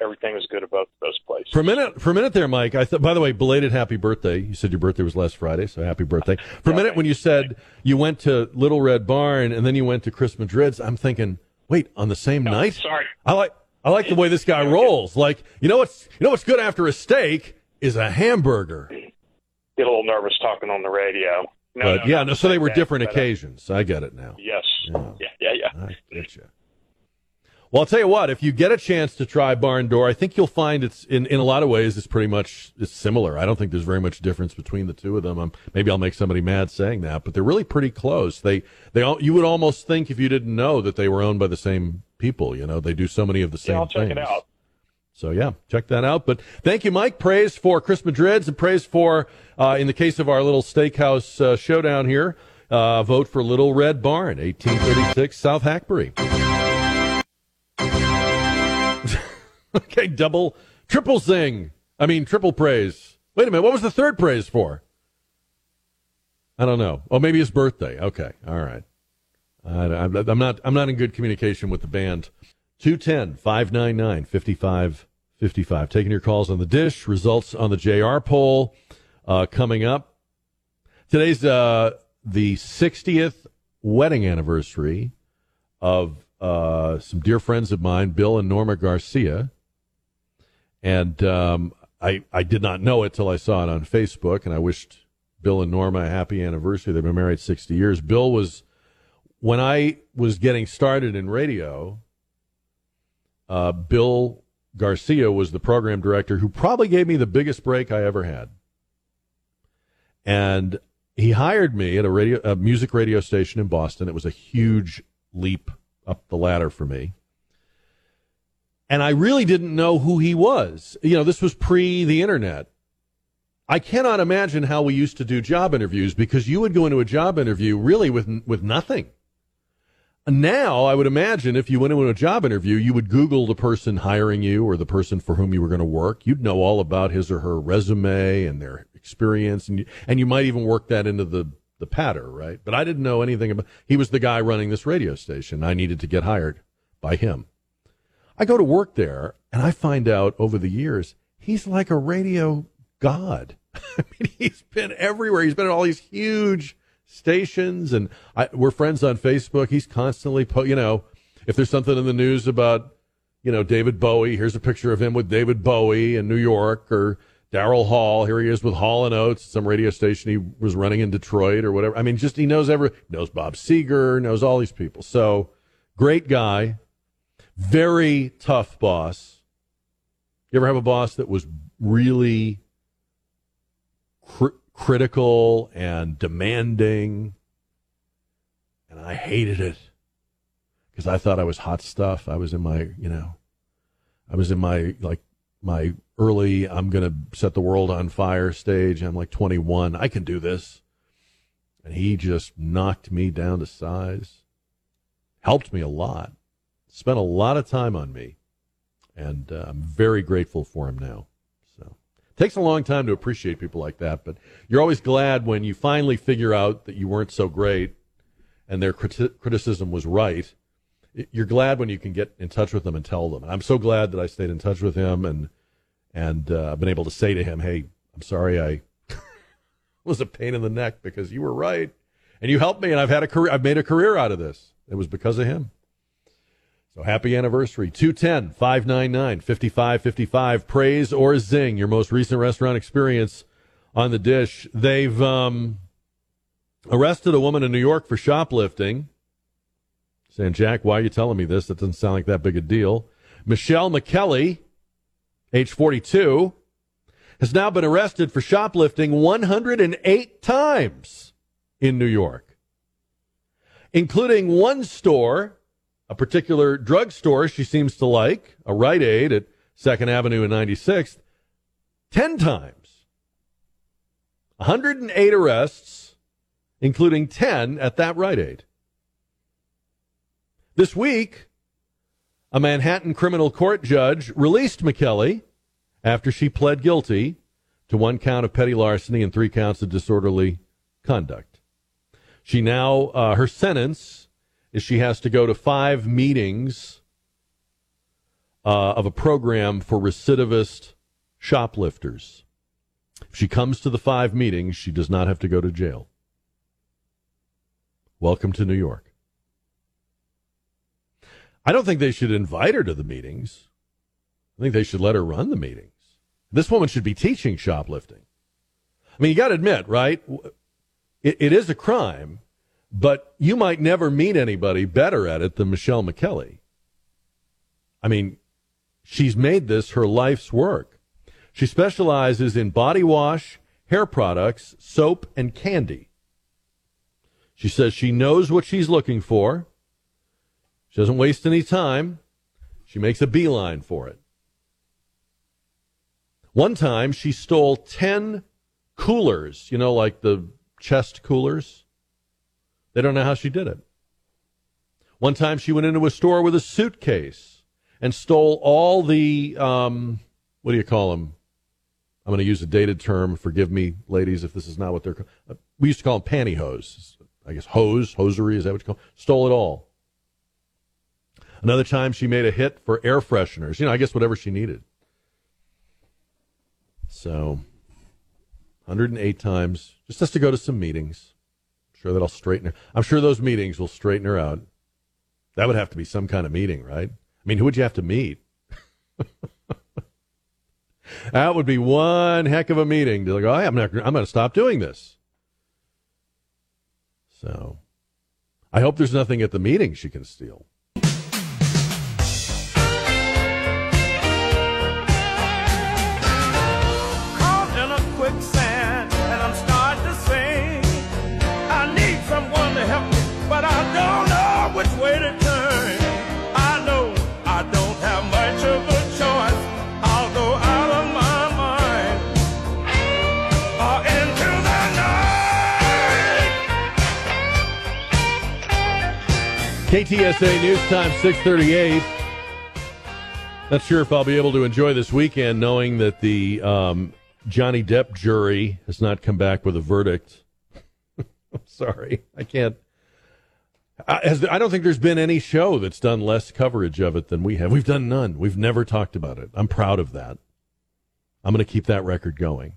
everything was good at both those places. For a minute, for a minute there, Mike. I thought. By the way, belated happy birthday. You said your birthday was last Friday, so happy birthday. For a minute, when you said you went to Little Red Barn and then you went to Chris Madrid's, I'm thinking, wait, on the same night? Sorry. I like. I like the way this guy rolls. Like, you know what's you know what's good after a steak is a hamburger. Get a little nervous talking on the radio. No, but no, yeah, no. So they were that, different uh, occasions. I get it now. yes. Yeah. Yeah. Yeah. I get you. Well, I'll tell you what. If you get a chance to try Barn Door, I think you'll find it's in, in a lot of ways it's pretty much it's similar. I don't think there's very much difference between the two of them. Um maybe I'll make somebody mad saying that, but they're really pretty close. They they all, you would almost think if you didn't know that they were owned by the same people. You know, they do so many of the same Yeah, I'll check things. it out. So yeah, check that out. But thank you, Mike. Praise for Chris Madrid's and praise for, uh, in the case of our little steakhouse uh, showdown here, uh, vote for Little Red Barn, 1836 South Hackberry. okay, double, triple zing. I mean, triple praise. Wait a minute, what was the third praise for? I don't know. Oh, maybe his birthday. Okay, all right. I, I'm I'm not. I'm not in good communication with the band. 210 599 5555. Taking your calls on the dish. Results on the JR poll uh, coming up. Today's uh, the 60th wedding anniversary of uh, some dear friends of mine, Bill and Norma Garcia. And um, I, I did not know it till I saw it on Facebook, and I wished Bill and Norma a happy anniversary. They've been married 60 years. Bill was, when I was getting started in radio, uh, Bill Garcia was the program director who probably gave me the biggest break I ever had. And he hired me at a radio, a music radio station in Boston. It was a huge leap up the ladder for me. And I really didn't know who he was. You know, this was pre the internet. I cannot imagine how we used to do job interviews because you would go into a job interview really with with nothing. Now, I would imagine if you went into a job interview, you would Google the person hiring you or the person for whom you were going to work. You'd know all about his or her resume and their experience, and you, and you might even work that into the the patter, right? But I didn't know anything about. He was the guy running this radio station. I needed to get hired by him. I go to work there, and I find out over the years he's like a radio god. I mean, he's been everywhere. He's been at all these huge stations, and I, we're friends on Facebook. He's constantly, po- you know, if there's something in the news about, you know, David Bowie, here's a picture of him with David Bowie in New York, or Daryl Hall. Here he is with Hall and Oates, some radio station he was running in Detroit or whatever. I mean, just he knows every knows Bob Seger, knows all these people. So great guy, very tough boss. You ever have a boss that was really cr- critical and demanding? And I hated it because I thought I was hot stuff. I was in my, you know, I was in my like my early I'm going to set the world on fire stage. I'm like 21. I can do this. And he just knocked me down to size. Helped me a lot. Spent a lot of time on me. And uh, I'm very grateful for him now. So it takes a long time to appreciate people like that, but you're always glad when you finally figure out that you weren't so great and their criti- criticism was right. You're glad when you can get in touch with them and tell them. And I'm so glad that I stayed in touch with him and and uh, been able to say to him, "Hey, I'm sorry I was a pain in the neck because you were right, and you helped me, and I've had a career. I've made a career out of this. It was because of him." So happy anniversary. 210 599 5555. Praise or zing, your most recent restaurant experience on the dish. They've um, arrested a woman in New York for shoplifting. Saying, Jack, why are you telling me this? That doesn't sound like that big a deal. Michelle McKelly, age 42, has now been arrested for shoplifting 108 times in New York, including one store, a particular drugstore she seems to like, a Rite Aid at 2nd Avenue and 96th, 10 times. 108 arrests, including 10 at that Rite Aid. This week, a Manhattan criminal court judge released McKelly after she pled guilty to one count of petty larceny and three counts of disorderly conduct. She now, uh, her sentence is she has to go to five meetings uh, of a program for recidivist shoplifters. If she comes to the five meetings, she does not have to go to jail. Welcome to New York. I don't think they should invite her to the meetings. I think they should let her run the meetings. This woman should be teaching shoplifting. I mean, you got to admit, right? It, it is a crime, but you might never meet anybody better at it than Michelle McKelly. I mean, she's made this her life's work. She specializes in body wash, hair products, soap, and candy. She says she knows what she's looking for. She doesn't waste any time. She makes a beeline for it. One time she stole 10 coolers, you know, like the chest coolers. They don't know how she did it. One time she went into a store with a suitcase and stole all the, um, what do you call them? I'm going to use a dated term. Forgive me, ladies, if this is not what they're. We used to call them pantyhose. I guess hose, hosiery, is that what you call? It? Stole it all. Another time she made a hit for air fresheners. You know, I guess whatever she needed. So, 108 times. Just has to go to some meetings. Sure that'll straighten her. I'm sure those meetings will straighten her out. That would have to be some kind of meeting, right? I mean, who would you have to meet? that would be one heck of a meeting to go, oh, hey, I'm, not, I'm going to stop doing this. So, I hope there's nothing at the meeting she can steal. KTSA News Time 638. Not sure if I'll be able to enjoy this weekend knowing that the um, Johnny Depp jury has not come back with a verdict. I'm sorry. I can't. I, has, I don't think there's been any show that's done less coverage of it than we have. We've done none. We've never talked about it. I'm proud of that. I'm going to keep that record going.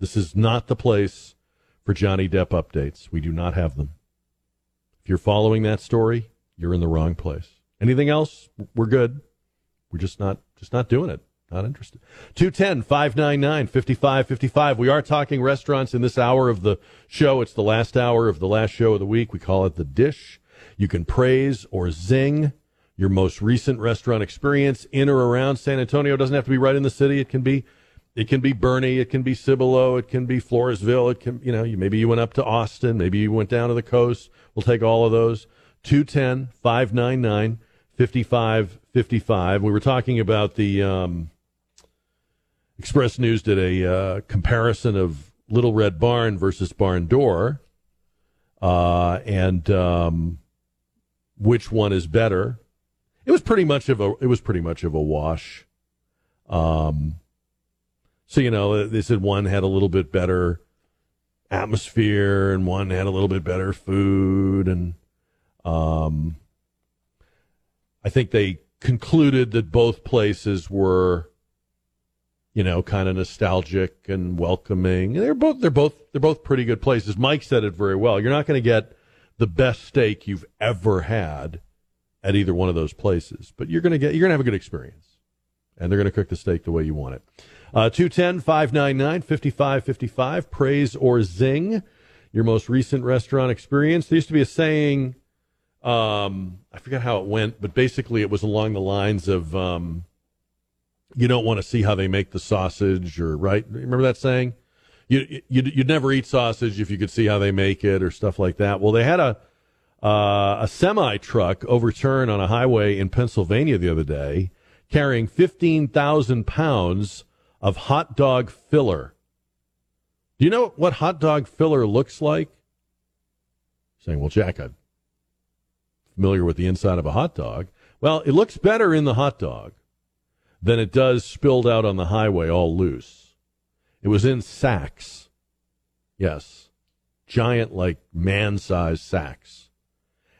This is not the place for Johnny Depp updates. We do not have them. If you're following that story, you're in the wrong place. Anything else? We're good. We're just not just not doing it. Not interested. 210 599 5555. We are talking restaurants in this hour of the show. It's the last hour of the last show of the week. We call it the dish. You can praise or zing your most recent restaurant experience in or around San Antonio. It doesn't have to be right in the city. It can be it can be Boerne, it can be Cibolo, it can be Floresville, it can you know, you maybe you went up to Austin, maybe you went down to the coast. We'll take all of those. 210 599 5555. We were talking about the um, Express News did a uh, comparison of Little Red Barn versus Barn Door, uh, and um, which one is better. It was pretty much of a it was pretty much of a wash. Um, so you know, they said one had a little bit better atmosphere and one had a little bit better food and um, I think they concluded that both places were you know kind of nostalgic and welcoming. They're both they're both they're both pretty good places. Mike said it very well. You're not going to get the best steak you've ever had at either one of those places but you're going to get you're going to have a good experience and they're going to cook the steak the way you want it 210 599 5555. Praise or zing your most recent restaurant experience. There used to be a saying, um, I forget how it went, but basically it was along the lines of um, you don't want to see how they make the sausage, or right? Remember that saying? You, you'd, you'd never eat sausage if you could see how they make it, or stuff like that. Well, they had a uh, a semi truck overturn on a highway in Pennsylvania the other day, carrying 15,000 pounds of hot dog filler. Do you know what hot dog filler looks like? Saying, well, Jack, I'm familiar with the inside of a hot dog. Well, it looks better in the hot dog than it does spilled out on the highway all loose. It was in sacks. Yes. Giant, like man sized sacks.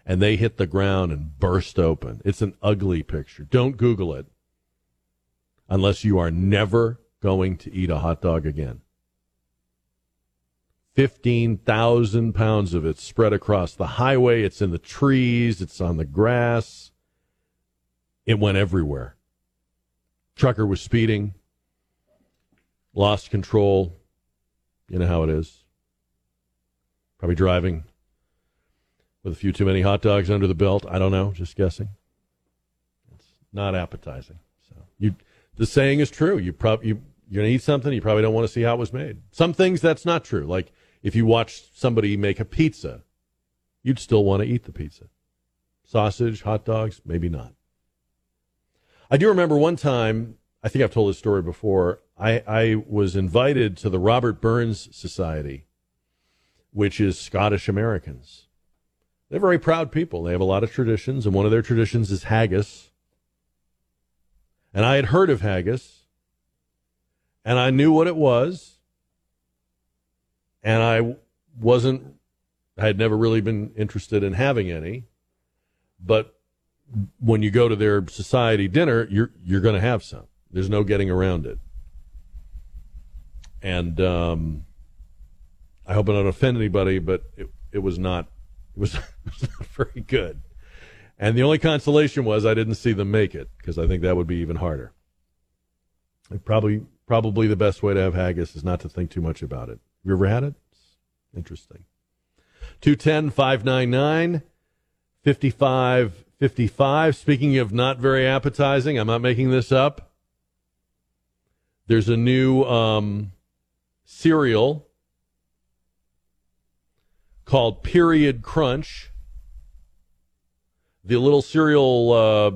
And they hit the ground and burst open. It's an ugly picture. Don't Google it unless you are never going to eat a hot dog again. 15,000 pounds of it spread across the highway. It's in the trees. It's on the grass. It went everywhere. Trucker was speeding, lost control. You know how it is. Probably driving with a few too many hot dogs under the belt. I don't know. Just guessing. It's not appetizing. So you, the saying is true. You probably you you're going to eat something, you probably don't want to see how it was made. Some things that's not true. Like if you watch somebody make a pizza, you'd still want to eat the pizza. Sausage, hot dogs, maybe not. I do remember one time, I think I've told this story before, I, I was invited to the Robert Burns Society, which is Scottish Americans. They're very proud people. They have a lot of traditions, and one of their traditions is haggis. And I had heard of haggis and I knew what it was, and I wasn't, I had never really been interested in having any, but when you go to their society dinner, you're you're going to have some. There's no getting around it, and um, I hope I don't offend anybody, but it it was not it was, it was not very good. And the only consolation was I didn't see them make it because I think that would be even harder. I probably probably the best way to have haggis is not to think too much about it. Have you ever had it? It's interesting. 210 599 5555. Speaking of not very appetizing, I'm not making this up. There's a new um, cereal called Period Crunch. The little cereal uh,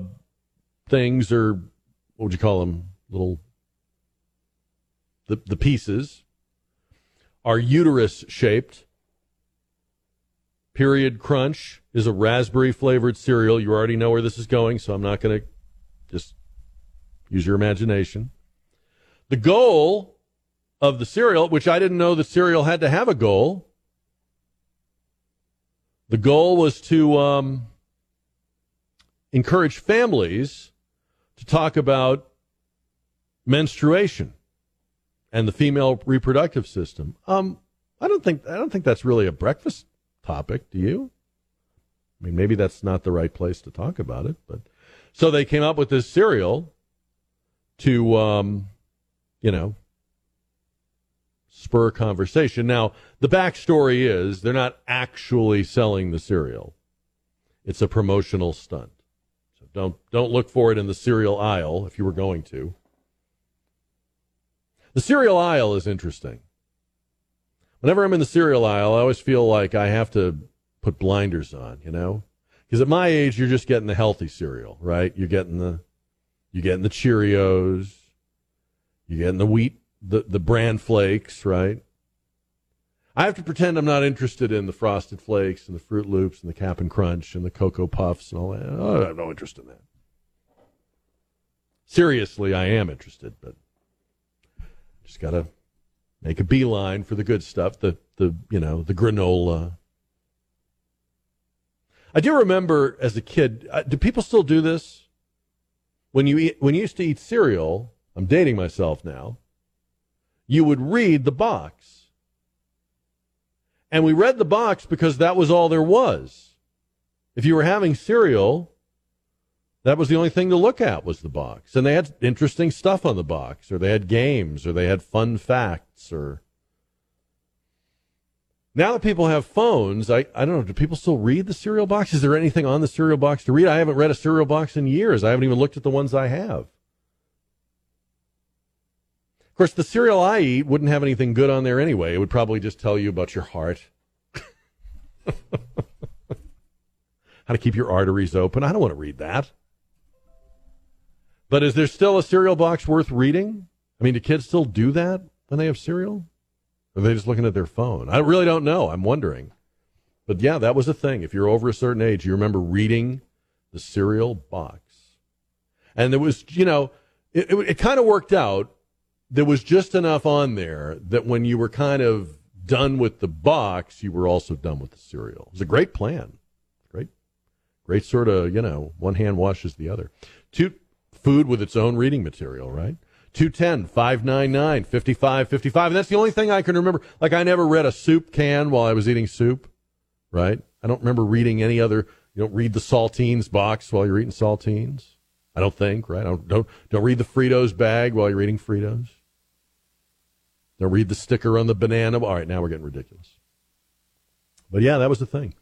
things are, what would you call them? Little the, the pieces are uterus shaped. Period Crunch is a raspberry flavored cereal. You already know where this is going, so I'm not going to just use your imagination. The goal of the cereal, which I didn't know the cereal had to have a goal, the goal was to um, encourage families to talk about menstruation and the female reproductive system. Um, I don't think I don't think that's really a breakfast topic. Do you? I mean, maybe that's not the right place to talk about it, but so they came up with this cereal to, um, you know, spur conversation. Now, the backstory is they're not actually selling the cereal; it's a promotional stunt. So don't don't look for it in the cereal aisle if you were going to. The cereal aisle is interesting. Whenever I'm in the cereal aisle, I always feel like I have to put blinders on, you know? Because at my age, you're just getting the healthy cereal, right? You're getting the, you're getting the Cheerios, you're getting the wheat, the, the bran flakes, right? I have to pretend I'm not interested in the Frosted Flakes and the Froot Loops and the Cap'n Crunch and the Cocoa Puffs and all that. Oh, I have no interest in that. Seriously, I am interested, but just got to make a beeline for the good stuff, the the you know the granola. I do remember as a kid. Uh, do people still do this? When you eat, when you used to eat cereal, I'm dating myself now. You would read the box, and we read the box because that was all there was. If you were having cereal, that was the only thing to look at was the box. And they had interesting stuff on the box, or they had games, or they had fun facts, or now that people have phones, I, I don't know, do people still read the cereal box? Is there anything on the cereal box to read? I haven't read a cereal box in years. I haven't even looked at the ones I have. Of course, the cereal I eat wouldn't have anything good on there anyway. It would probably just tell you about your heart. How to keep your arteries open. I don't want to read that. But is there still a cereal box worth reading? I mean, do kids still do that when they have cereal? Or are they just looking at their phone? I really don't know. I'm wondering. But yeah, that was a thing. If you're over a certain age, you remember reading the cereal box. And there was, you know, it, it, it kind of worked out. There was just enough on there that when you were kind of done with the box, you were also done with the cereal. It was a great plan. Great, great sort of, you know, one hand washes the other. Two, food with its own reading material, right? 210 599 5555. And that's the only thing I can remember. Like, I never read a soup can while I was eating soup, right? I don't remember reading any other. You don't read the saltines box while you're eating saltines. I don't think, right? Don't, don't, don't read the Fritos bag while you're eating Fritos. Don't read the sticker on the banana. All right, now we're getting ridiculous. But yeah, that was the thing.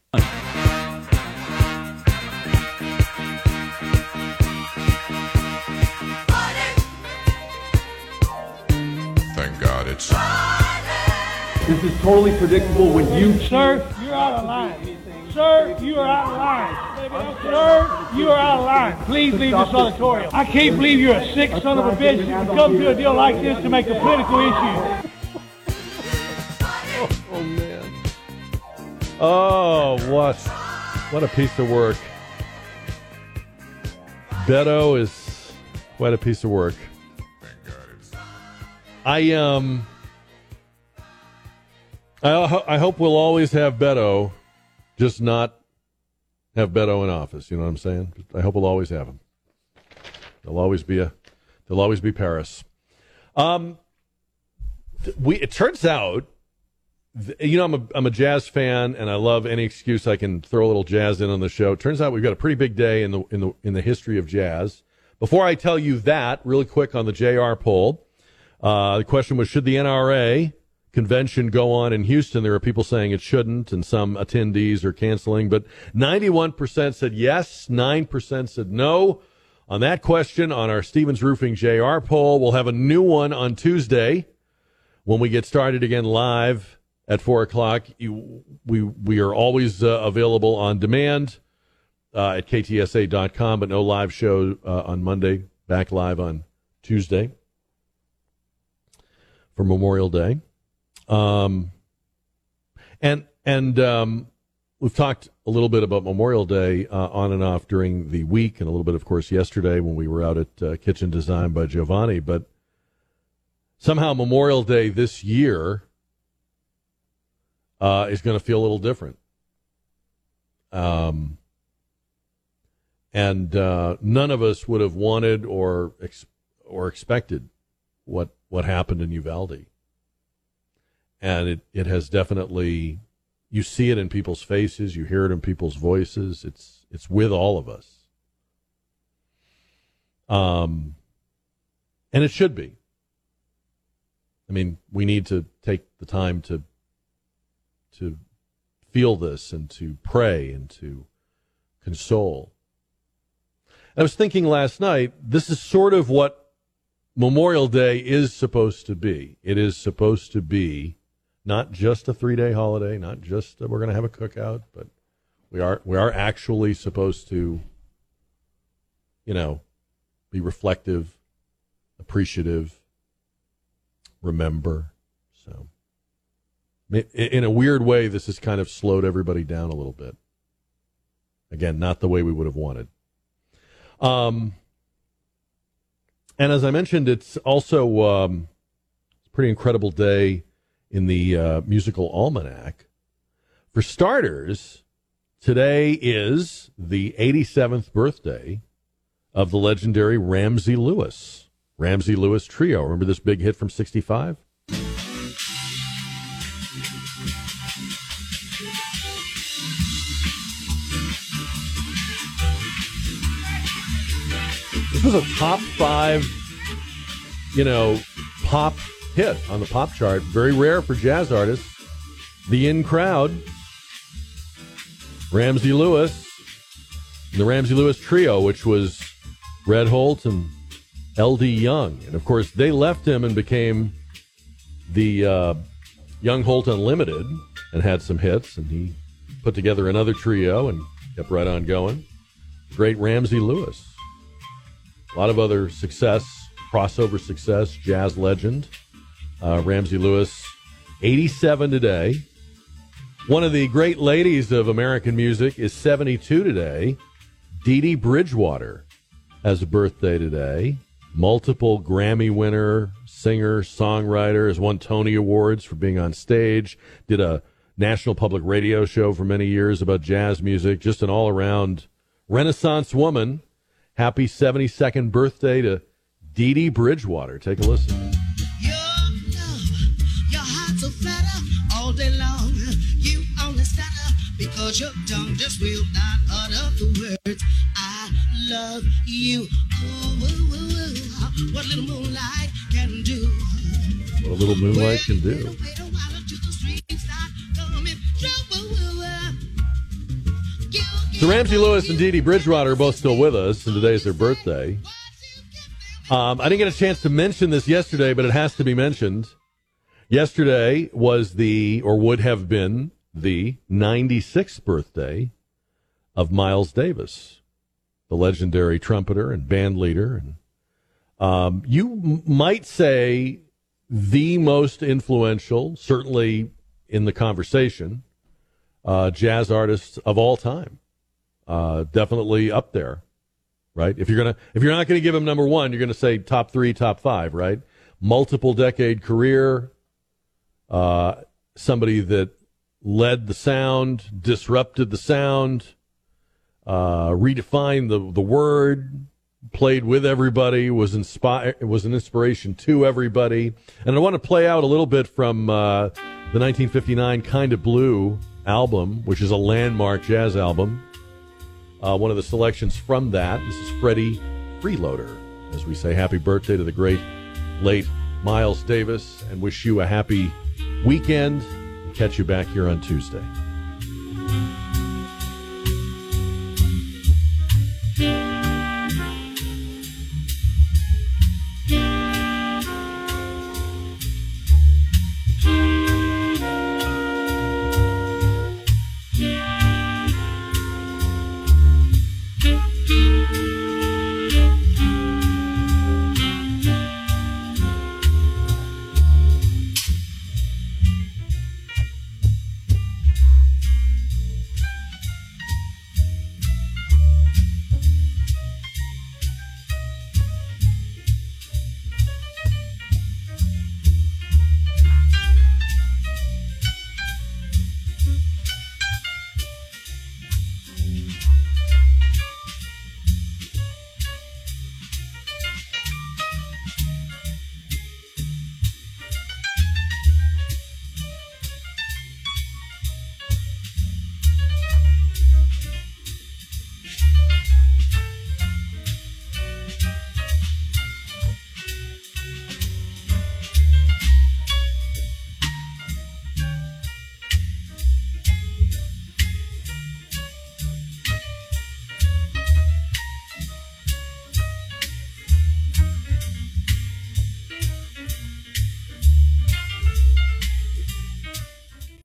This is totally predictable when you. Sir, you're out of line. Sir, you are out of line. Sir, you are out of line. Please leave this auditorium. I can't believe you're a sick son of a bitch who come to a deal like this to make a political oh, issue. Oh man. Oh, what? What a piece of work. Beto is quite a piece of work. I um I I hope we'll always have Beto, just not have Beto in office. You know what I'm saying? I hope we'll always have him. There'll always be a there'll always be Paris. Um, we it turns out, you know, I'm a I'm a jazz fan, and I love any excuse I can throw a little jazz in on the show. It Turns out we've got a pretty big day in the in the in the history of jazz. Before I tell you that, really quick on the JR poll. Uh, the question was Should the NRA convention go on in Houston? There are people saying it shouldn't, and some attendees are canceling, but 91% said yes, 9% said no. On that question, on our Stevens Roofing JR poll, we'll have a new one on Tuesday when we get started again live at 4 o'clock. You, we, we are always uh, available on demand uh, at ktsa.com, but no live show uh, on Monday, back live on Tuesday for Memorial Day. Um, and and um, we've talked a little bit about Memorial Day uh, on and off during the week, and a little bit, of course, yesterday when we were out at uh, Kitchen Design by Giovanni. But somehow Memorial Day this year uh, is going to feel a little different. Um, and uh, none of us would have wanted or ex- or expected what what happened in Uvalde. And it, it has definitely you see it in people's faces, you hear it in people's voices. It's it's with all of us. Um and it should be. I mean, we need to take the time to to feel this and to pray and to console. I was thinking last night, this is sort of what Memorial Day is supposed to be. It is supposed to be not just a three day holiday, not just we're going to have a cookout, but we are we are actually supposed to, you know, be reflective, appreciative, remember. So, in a weird way, this has kind of slowed everybody down a little bit. Again, not the way we would have wanted. Um, and as I mentioned, it's also um, a pretty incredible day in the uh, musical almanac. For starters, today is the 87th birthday of the legendary Ramsey Lewis. Ramsey Lewis Trio. Remember this big hit from 65? Was a top five, you know, pop hit on the pop chart. Very rare for jazz artists. The In Crowd, Ramsey Lewis, the Ramsey Lewis Trio, which was Red Holt and Eldee Young. And of course, they left him and became the uh, Young Holt Unlimited and had some hits. And he put together another trio and kept right on going. Great Ramsey Lewis. A lot of other success, crossover success, jazz legend. Uh, Ramsey Lewis, 87 today. One of the great ladies of American music is 72 today. Dee Dee Bridgewater has a birthday today. Multiple Grammy winner, singer, songwriter, has won Tony Awards for being on stage, did a national public radio show for many years about jazz music, just an all around Renaissance woman. Happy 72nd birthday to Dee Dee Bridgewater. Take a listen. all day long. You only because your tongue just will not utter the words. I love you. Ooh, ooh, ooh, what little moonlight can do. What a little moonlight can do. So Ramsey Lewis and Dee Dee Bridgewater are both still with us, and today's their birthday. Um, I didn't get a chance to mention this yesterday, but it has to be mentioned. Yesterday was the, or would have been, the 96th birthday of Miles Davis, the legendary trumpeter and band leader. And um, you m- might say the most influential, certainly in the conversation, uh, jazz artist of all time. Uh, definitely up there, right? If you're gonna, if you're not gonna give him number one, you're gonna say top three, top five, right? Multiple decade career, uh, somebody that led the sound, disrupted the sound, uh, redefined the the word, played with everybody, was inspired, was an inspiration to everybody. And I want to play out a little bit from uh, the 1959 Kind of Blue album, which is a landmark jazz album. Uh, one of the selections from that. This is Freddie Freeloader, as we say happy birthday to the great late Miles Davis, and wish you a happy weekend. Catch you back here on Tuesday.